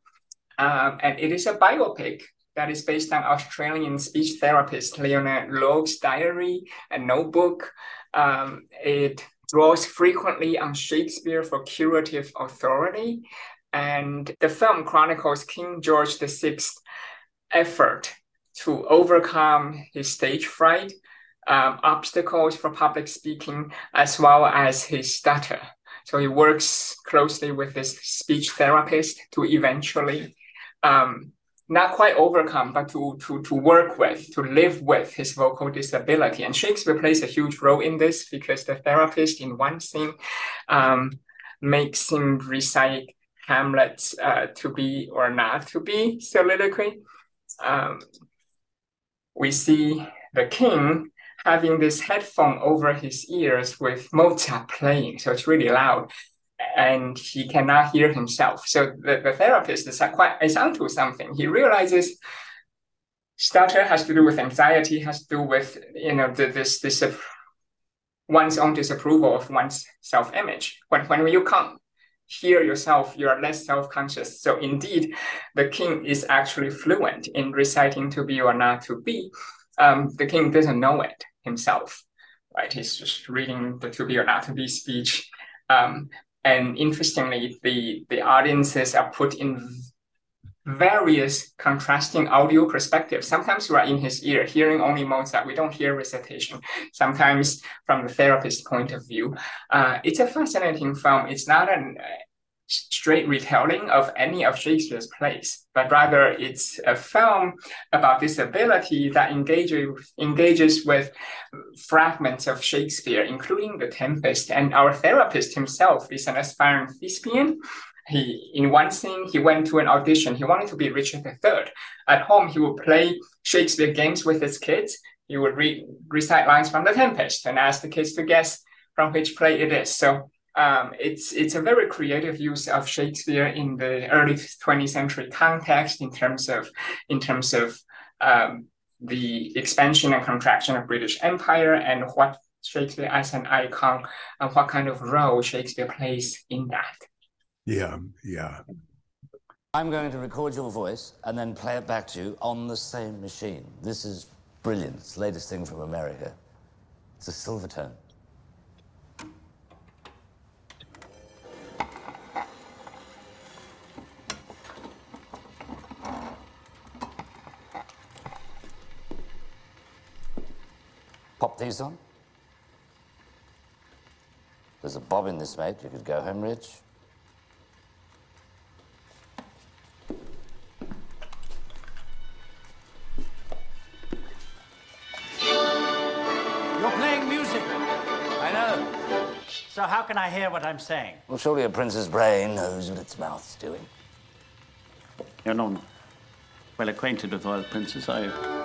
Um, and it is a biopic that is based on Australian speech therapist Leonard Logue's diary and notebook. Um, it draws frequently on Shakespeare for curative authority. And the film chronicles King George VI's effort to overcome his stage fright, um, obstacles for public speaking, as well as his stutter. So he works closely with this speech therapist to eventually um, not quite overcome, but to, to, to work with, to live with his vocal disability. And Shakespeare plays a huge role in this because the therapist in one scene um, makes him recite Hamlet's uh, to be or not to be soliloquy. Um, we see the king having this headphone over his ears with Mozart playing, so it's really loud and he cannot hear himself. So the, the therapist is quite is onto something. He realizes stutter has to do with anxiety, has to do with you know the, this this uh, one's own disapproval of one's self image. When when you can't hear yourself, you are less self conscious. So indeed, the king is actually fluent in reciting to be or not to be. Um, the king doesn't know it himself, right? He's just reading the to be or not to be speech. Um, and interestingly, the, the audiences are put in various contrasting audio perspectives. Sometimes we are in his ear, hearing only Mozart. We don't hear recitation. Sometimes from the therapist's point of view. Uh, it's a fascinating film. It's not an straight retelling of any of Shakespeare's plays, but rather it's a film about disability that engages engages with fragments of Shakespeare, including The Tempest. And our therapist himself is an aspiring thespian. He in one scene he went to an audition. He wanted to be Richard III. At home, he would play Shakespeare games with his kids. He would read recite lines from The Tempest and ask the kids to guess from which play it is. So um, it's it's a very creative use of Shakespeare in the early 20th century context in terms of in terms of um, the expansion and contraction of British Empire and what Shakespeare as an icon and what kind of role Shakespeare plays in that. Yeah, yeah. I'm going to record your voice and then play it back to you on the same machine. This is brilliant. It's the latest thing from America. It's a Silvertone. Pop these on. There's a bob in this, mate. You could go home rich. You're playing music. I know. So how can I hear what I'm saying? Well, surely a prince's brain knows what its mouth's doing. You're not well acquainted with royal princes, are you?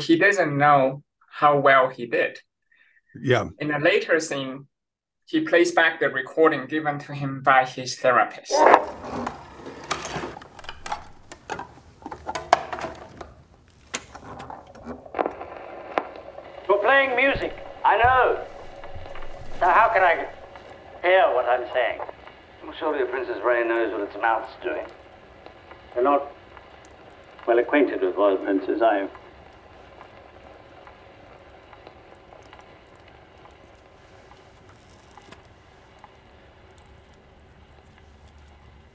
So he doesn't know how well he did. Yeah. In a later scene, he plays back the recording given to him by his therapist. You're playing music. I know. Now, how can I hear what I'm saying? Well, surely the prince's brain knows what its mouth's doing. You're not well acquainted with royal princes, are you?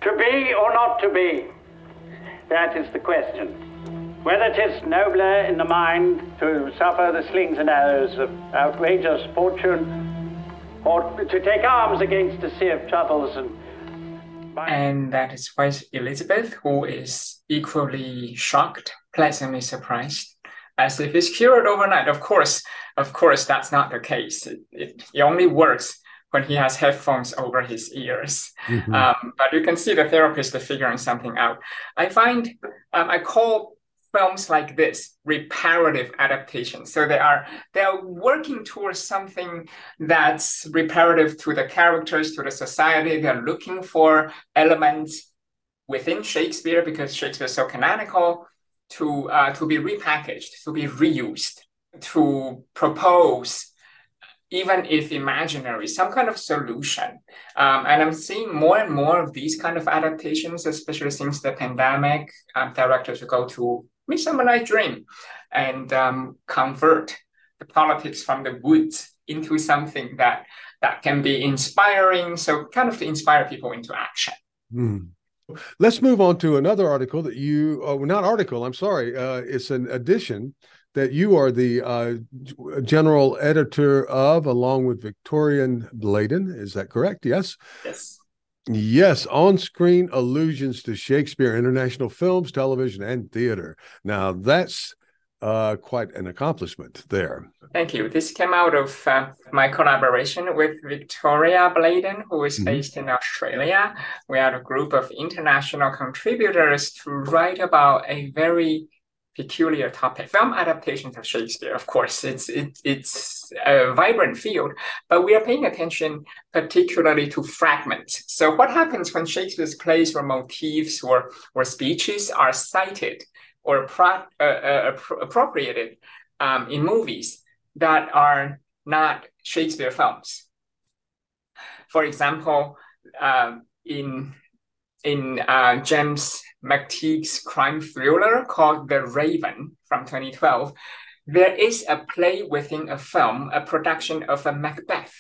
To be or not to be? That is the question. Whether 'tis nobler in the mind to suffer the slings and arrows of outrageous fortune, or to take arms against a sea of troubles and And that is why Elizabeth, who is equally shocked, pleasantly surprised, as if it's cured overnight. Of course, of course, that's not the case. It, it, it only works when he has headphones over his ears. Mhm. Um, but you can see the therapist is figuring something out. I find um, I call films like this reparative adaptations. So they are they are working towards something that's reparative to the characters, to the society. They're looking for elements within Shakespeare because Shakespeare is so canonical to uh, to be repackaged, to be reused, to propose even if imaginary, some kind of solution. Um, and I'm seeing more and more of these kind of adaptations, especially since the pandemic. Um, directors go to Midsummer Night Dream and um, convert the politics from the woods into something that that can be inspiring. So kind of to inspire people into action. Hmm. Let's move on to another article that you, oh, not article, I'm sorry. Uh, it's an edition that you are the uh, general editor of, along with Victoria Bladen. Is that correct? Yes. Yes. Yes, on screen allusions to Shakespeare, international films, television, and theater. Now, that's uh, quite an accomplishment there. Thank you. This came out of uh, my collaboration with Victoria Bladen, who is Mhm. based in Australia. We are a group of international contributors to write about a very peculiar topic. Film adaptations of Shakespeare, of course, it's it, it's a vibrant field, but we are paying attention particularly to fragments. So, what happens when Shakespeare's plays or motifs or or speeches are cited or pro- uh, uh, appro- appropriated um, in movies that are not Shakespeare films? For example, um, in in uh, James McTeigue's crime thriller called The Raven from 2012, there is a play within a film, a production of a Macbeth.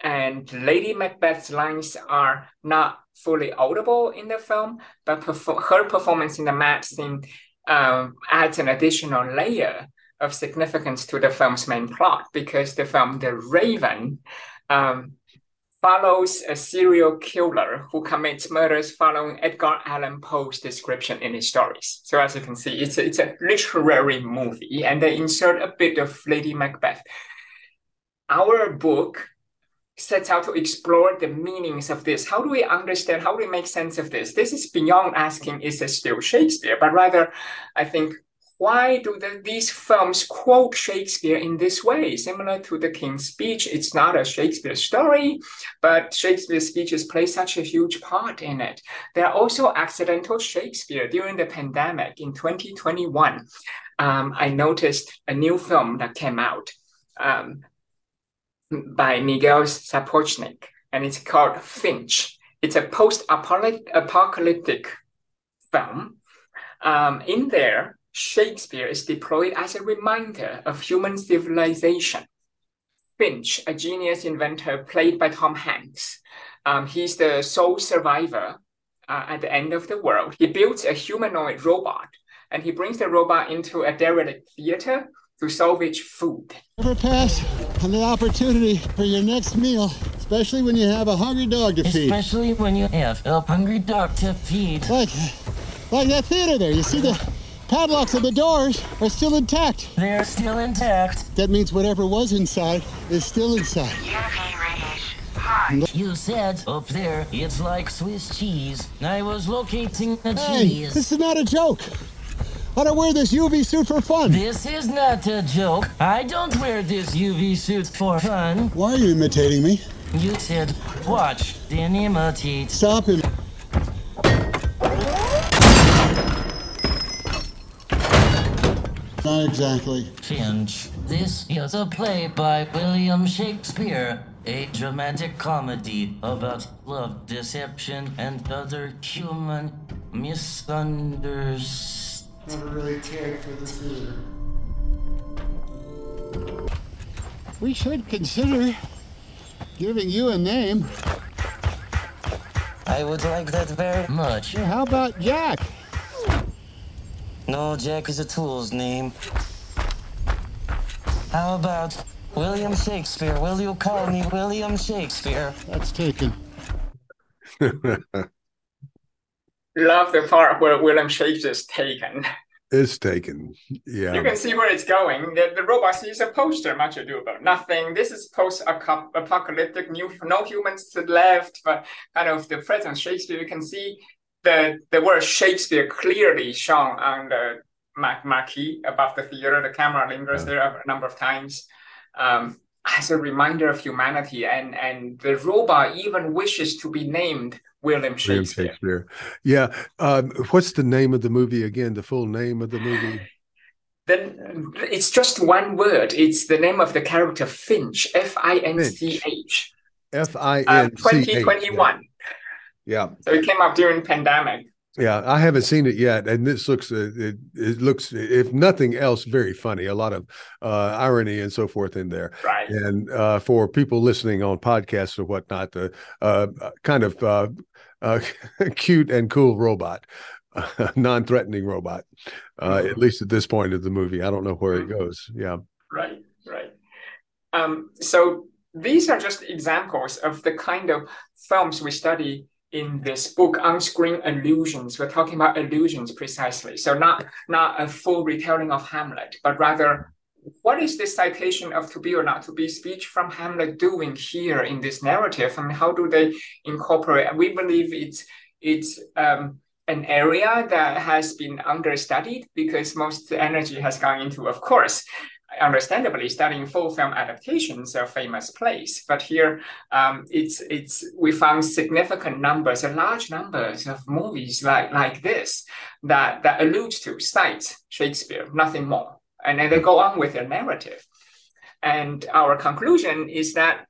And Lady Macbeth's lines are not fully audible in the film, but perfor- her performance in the mad scene um, adds an additional layer of significance to the film's main plot because the film The Raven um, follows a serial killer who commits murders following Edgar Allan Poe's description in his stories. So as you can see, it's a, it's a literary movie, and they insert a bit of Lady Macbeth. Our book sets out to explore the meanings of this. How do we understand? How do we make sense of this? This is beyond asking, is it still Shakespeare? But rather, I think why do the, these films quote Shakespeare in this way? Similar to the King's Speech, it's not a Shakespeare story, but Shakespeare's speeches play such a huge part in it. There are also accidental Shakespeare during the pandemic in 2021. Um, I noticed a new film that came out um, by Miguel Sapochnik, and it's called Finch. It's a post-apocalyptic film. Um, in there, Shakespeare is deployed as a reminder of human civilization. Finch, a genius inventor played by Tom Hanks, um, he's the sole survivor uh, at the end of the world. He builds a humanoid robot and he brings the robot into a derelict theater to salvage food. Never pass on the opportunity for your next meal, especially when you have a hungry dog to feed. Especially when you have a hungry dog to feed. Like, like that theater there. You see the padlocks of the doors are still intact. They're still intact. That means whatever was inside is still inside. You said up there it's like Swiss cheese. I was locating the Hey, cheese. this is not a joke. I don't wear this UV suit for fun. This is not a joke. I don't wear this UV suit for fun. Why are you imitating me? You said, watch, then imitate. Stop him. Not exactly. Finch. This is a play by William Shakespeare, a dramatic comedy about love, deception, and other human misunderstandings. Never really cared for the theater. We should consider giving you a name. I would like that very much. Yeah, how about Jack? No, Jack is a tool's name. How about William Shakespeare? Will you call me William Shakespeare? That's taken. Love the part where William Shakespeare is taken. It's taken. Yeah. You can see where it's going. The, the robot sees a poster, much ado about nothing. This is post-apocalyptic, new, no humans left, but kind of the present Shakespeare. You can see the the word Shakespeare clearly shown on the mar- marquee above the theater. The camera lingers there a number of times um, as a reminder of humanity, and and the robot even wishes to be named William William Shakespeare. Shakespeare. Yeah. Um, what's the name of the movie again? The full name of the movie? Then it's just one word. It's the name of the character Finch, F I N C H. F I Uh, N C H. 2021. Yeah. So it came out during pandemic. Yeah, I haven't seen it yet, and this looks uh, it, it looks if nothing else very funny. A lot of uh, irony and so forth in there. Right. And uh, for people listening on podcasts or whatnot, the uh, kind of uh, uh, cute and cool robot, non-threatening robot. Uh, At least at this point of the movie, I don't know where it goes. Yeah. Right, right. Um, so these are just examples of the kind of films we study in this book on-screen allusions we're talking about allusions precisely. So not not a full retelling of hamlet but rather what is this citation of to be or not to be speech from hamlet doing here in this narrative and how do they incorporate? We believe it's it's um, an area that has been understudied because most energy has gone into of course understandably studying full film adaptations of famous plays but here um, it's it's we found significant numbers large numbers of movies like like this that that allude to cite shakespeare nothing more and then they go on with their narrative and our conclusion is that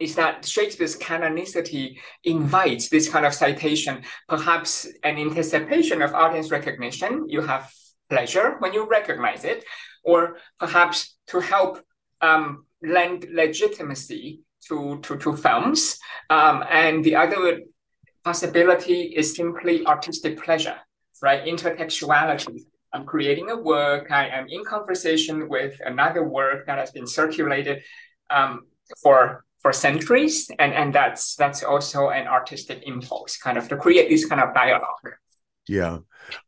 is that Shakespeare's canonicity invites this kind of citation, perhaps an anticipation of audience recognition. You have pleasure when you recognize it, or perhaps to help um, lend legitimacy to, to, to films. Um, and the other possibility is simply artistic pleasure, right? Intertextuality. I'm creating a work, I am in conversation with another work that has been circulated um, for for centuries, and, and that's that's also an artistic impulse, kind of to create this kind of dialogue. Yeah,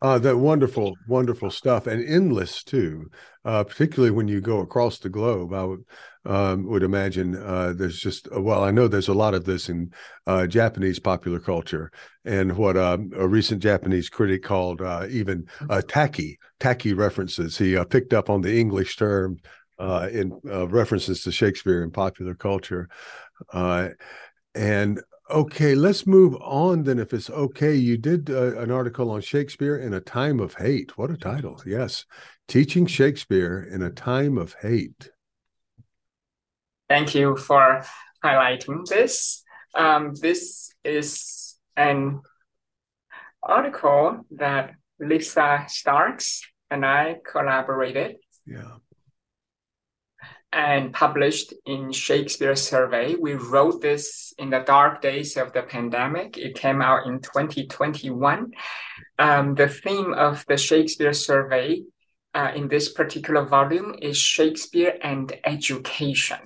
uh, that wonderful, wonderful stuff, and endless too. Uh, particularly when you go across the globe, I would um, would imagine uh, there's just uh, well, I know there's a lot of this in uh, Japanese popular culture, and what um, a recent Japanese critic called uh, even tacky tacky references. He picked up on the English term in references to Shakespeare in popular culture, and Okay, let's move on then, if it's okay. You did uh, an article on Shakespeare in a time of hate. What a title! Yes, teaching Shakespeare in a time of hate. Thank you for highlighting this. Um, this is an article that Lisa Starks and I collaborated. Yeah and published in Shakespeare Survey. We wrote this in the dark days of the pandemic. It came out in 2021. Um, the theme of the Shakespeare Survey uh, in this particular volume is Shakespeare and education.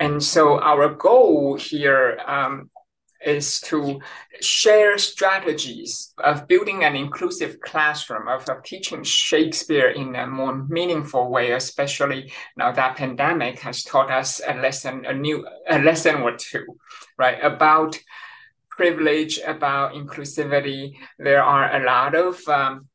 And so our goal here um, is to share strategies of building an inclusive classroom, of, of teaching Shakespeare in a more meaningful way, especially now that pandemic has taught us a lesson, a new a lesson or two, right? About privilege, about inclusivity. There are a lot of um,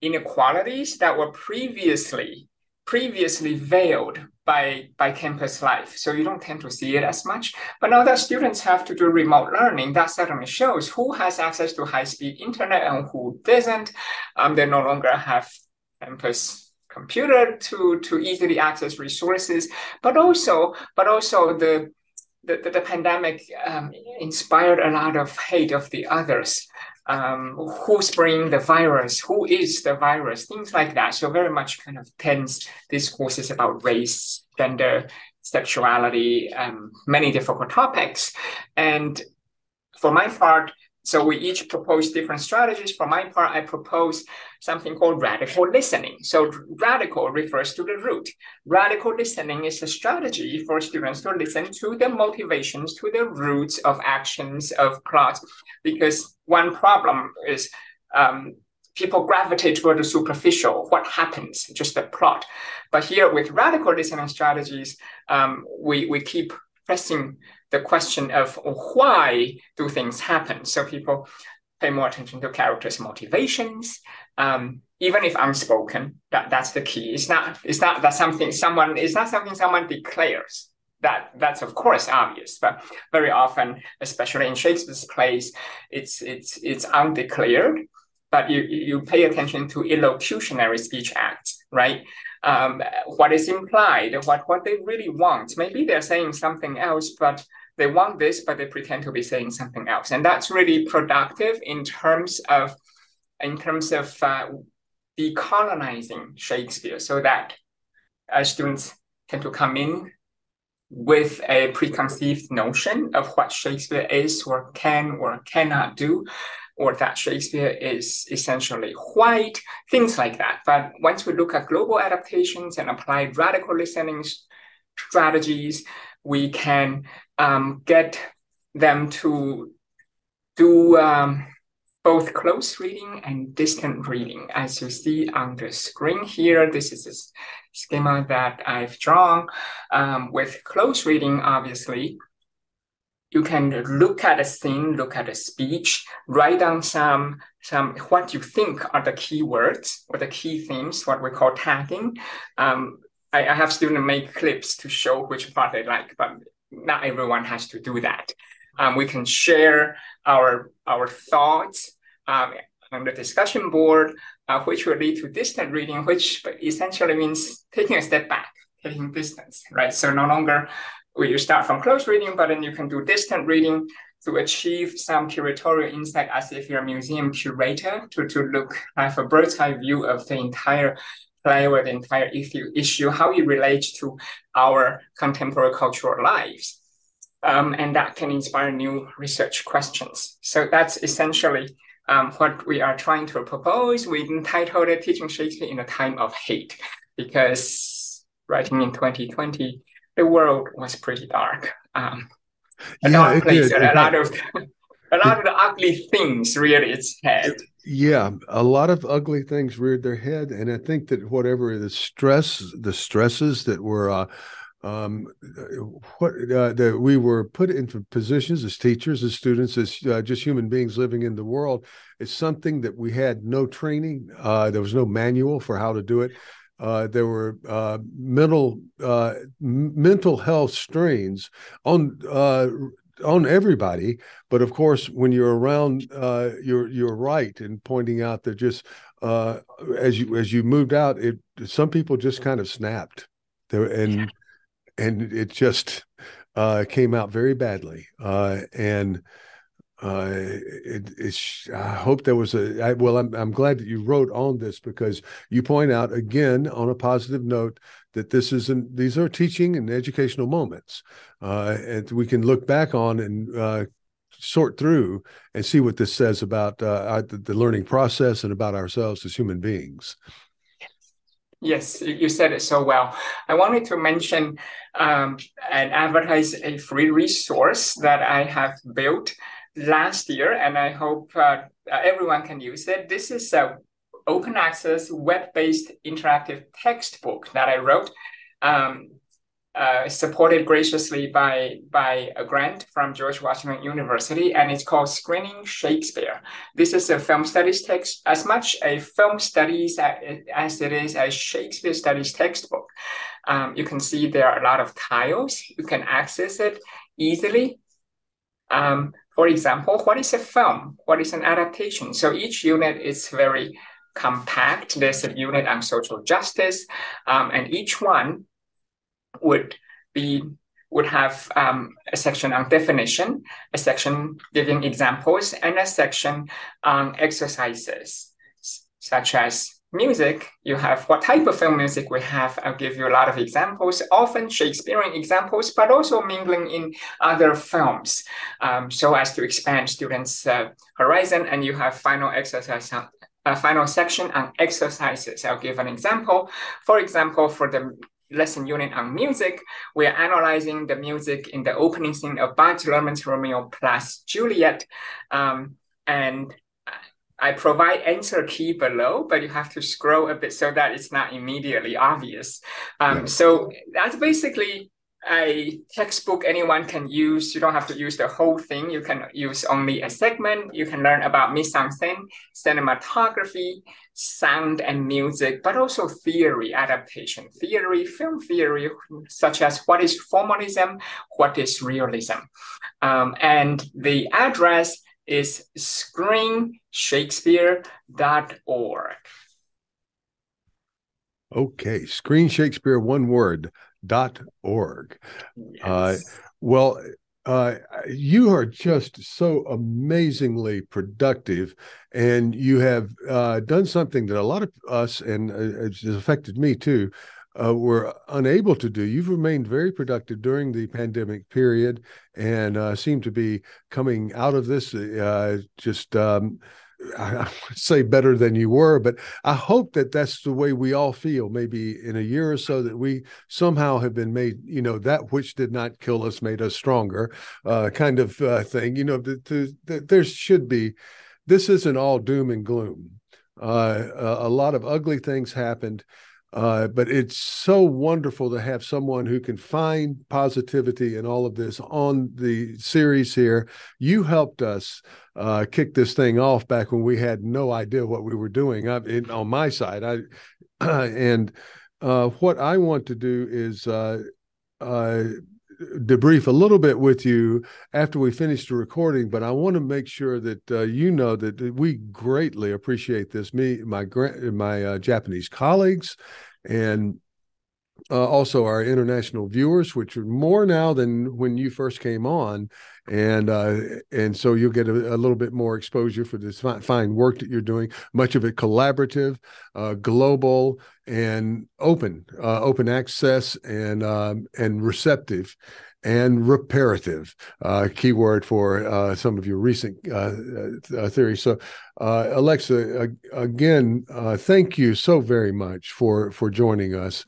inequalities that were previously previously veiled by, by campus life. So you don't tend to see it as much. But now that students have to do remote learning, that certainly shows who has access to high-speed internet and who doesn't. Um, they no longer have campus computer to, to easily access resources, but also, but also the the, the, the pandemic um, inspired a lot of hate of the others um, who's bringing the virus, who is the virus, things like that. So very much kind of tense discourses about race, gender, sexuality, um, many difficult topics. And for my part, so we each propose different strategies. For my part, I propose something called radical listening. So radical refers to the root. Radical listening is a strategy for students to listen to the motivations, to the roots of actions, of plots, because one problem is um, people gravitate toward the superficial, what happens, just the plot. But here with radical listening strategies, um, we, we keep pressing the question of why do things happen. So people pay more attention to characters' motivations, um, even if unspoken. That that's the key. It's not it's not that something someone it's not something someone declares. That that's of course obvious, but very often, especially in Shakespeare's plays, it's it's it's undeclared. But you you pay attention to illocutionary speech acts, right? Um, what is implied, what what they really want. Maybe they're saying something else, but they want this, but they pretend to be saying something else, and that's really productive in terms of in terms of uh, decolonizing Shakespeare, so that uh, students tend to come in with a preconceived notion of what Shakespeare is or can or cannot do, or that Shakespeare is essentially white, things like that. But once we look at global adaptations and apply radical listening strategies, we can um, get them to do um, both close reading and distant reading. As you see on the screen here, this is a schema that I've drawn. Um, with close reading, obviously, you can look at a scene, look at a speech, write down some, some what you think are the key words or the key themes, what we call tagging. Um, I, I have students make clips to show which part they like, but not everyone has to do that. Um, we can share our our thoughts um, on the discussion board, uh, which will lead to distant reading, which essentially means taking a step back, taking distance, right? So no longer will you start from close reading, but then you can do distant reading to achieve some curatorial insight as if you're a museum curator to, to look, have a bird's eye view of the entire play or the entire issue, issue how it relates to our contemporary cultural lives. Um, and that can inspire new research questions. So that's essentially um, what we are trying to propose. We entitled it Teaching Shakespeare in a Time of Hate, because writing in 2020, the world was pretty dark. Um, a Yeah, dark it place, did. and It a lot of a lot of the ugly things reared its head. Yeah, a lot of ugly things reared their head, and I think that whatever the stress, the stresses that were, uh, um, what uh, that we were put into positions as teachers, as students, as uh, just human beings living in the world, is something that we had no training. Uh, there was no manual for how to do it. Uh, there were uh, mental uh, m- mental health strains on uh, on everybody. But of course, when you're around, uh, you're you're right in pointing out that just uh, as you as you moved out, it some people just kind of snapped there, and and it just uh, came out very badly. Uh, and uh, it, it's I hope there was a I, well. I'm I'm glad that you wrote on this because you point out again on a positive note that this isn't these are teaching and educational moments, uh, and we can look back on and uh, sort through and see what this says about uh, our, the, the learning process and about ourselves as human beings. Yes, you you said it so well. I wanted to mention um, and advertise a free resource that I have built last year, and I hope uh, everyone can use it. This is a open access, web-based interactive textbook that I wrote, um, uh, supported graciously by by a grant from George Washington University, and it's called Screening Shakespeare. This is a film studies text, as much a film studies as it is a Shakespeare studies textbook. Um, you can see there are a lot of tiles. You can access it easily. Um, for example, what is a film? What is an adaptation? So each unit is very compact. There's a unit on social justice, um, and each one would be would have um, a section on definition, a section giving examples, and a section on exercises, such as music. You have what type of film music we have. I'll give you a lot of examples, often Shakespearean examples, but also mingling in other films, um, so as to expand students' uh, horizon. And you have final exercise a final section on exercises. I'll give an example. For example, for the lesson unit on music, we are analyzing the music in the opening scene of Baz Luhrmann's Romeo plus Juliet. Um, and I provide answer key below, but you have to scroll a bit so that it's not immediately obvious. Um, so that's basically a textbook anyone can use. You don't have to use the whole thing. You can use only a segment. You can learn about mise en scène, cinematography, sound and music, but also theory, adaptation theory, film theory, such as what is formalism, what is realism. Um, and the address is screenshakespeare.org. Okay, Screen Shakespeare one word dot org. Uh, well, uh, you are just so amazingly productive, and you have uh, done something that a lot of us, and uh, it's affected me too, uh, were unable to do. You've remained very productive during the pandemic period, and uh, seem to be coming out of this uh, just. Um, I would say better than you were, but I hope that that's the way we all feel. Maybe in a year or so, that we somehow have been made, you know, that which did not kill us made us stronger, uh, kind of uh, thing. You know, the, the, the, there should be. This isn't all doom and gloom. Uh, a, a lot of ugly things happened. Uh, but it's so wonderful to have someone who can find positivity in all of this on the series here. You helped us uh, kick this thing off back when we had no idea what we were doing. I, in, on my side, I and uh, what I want to do is uh, uh, debrief a little bit with you after we finish the recording, but I want to make sure that uh, you know that, we greatly appreciate this. Me, my my uh, Japanese colleagues, and uh, also our international viewers, which are more now than when you first came on, and uh, and so you'll get a, a, little bit more exposure for this fine work that you're doing. Much of it collaborative, uh, global, and open, uh, open access, and um, and receptive and reparative, uh, keyword for uh, some of your recent theories. So, Alexa, again, thank you so very much for for joining us.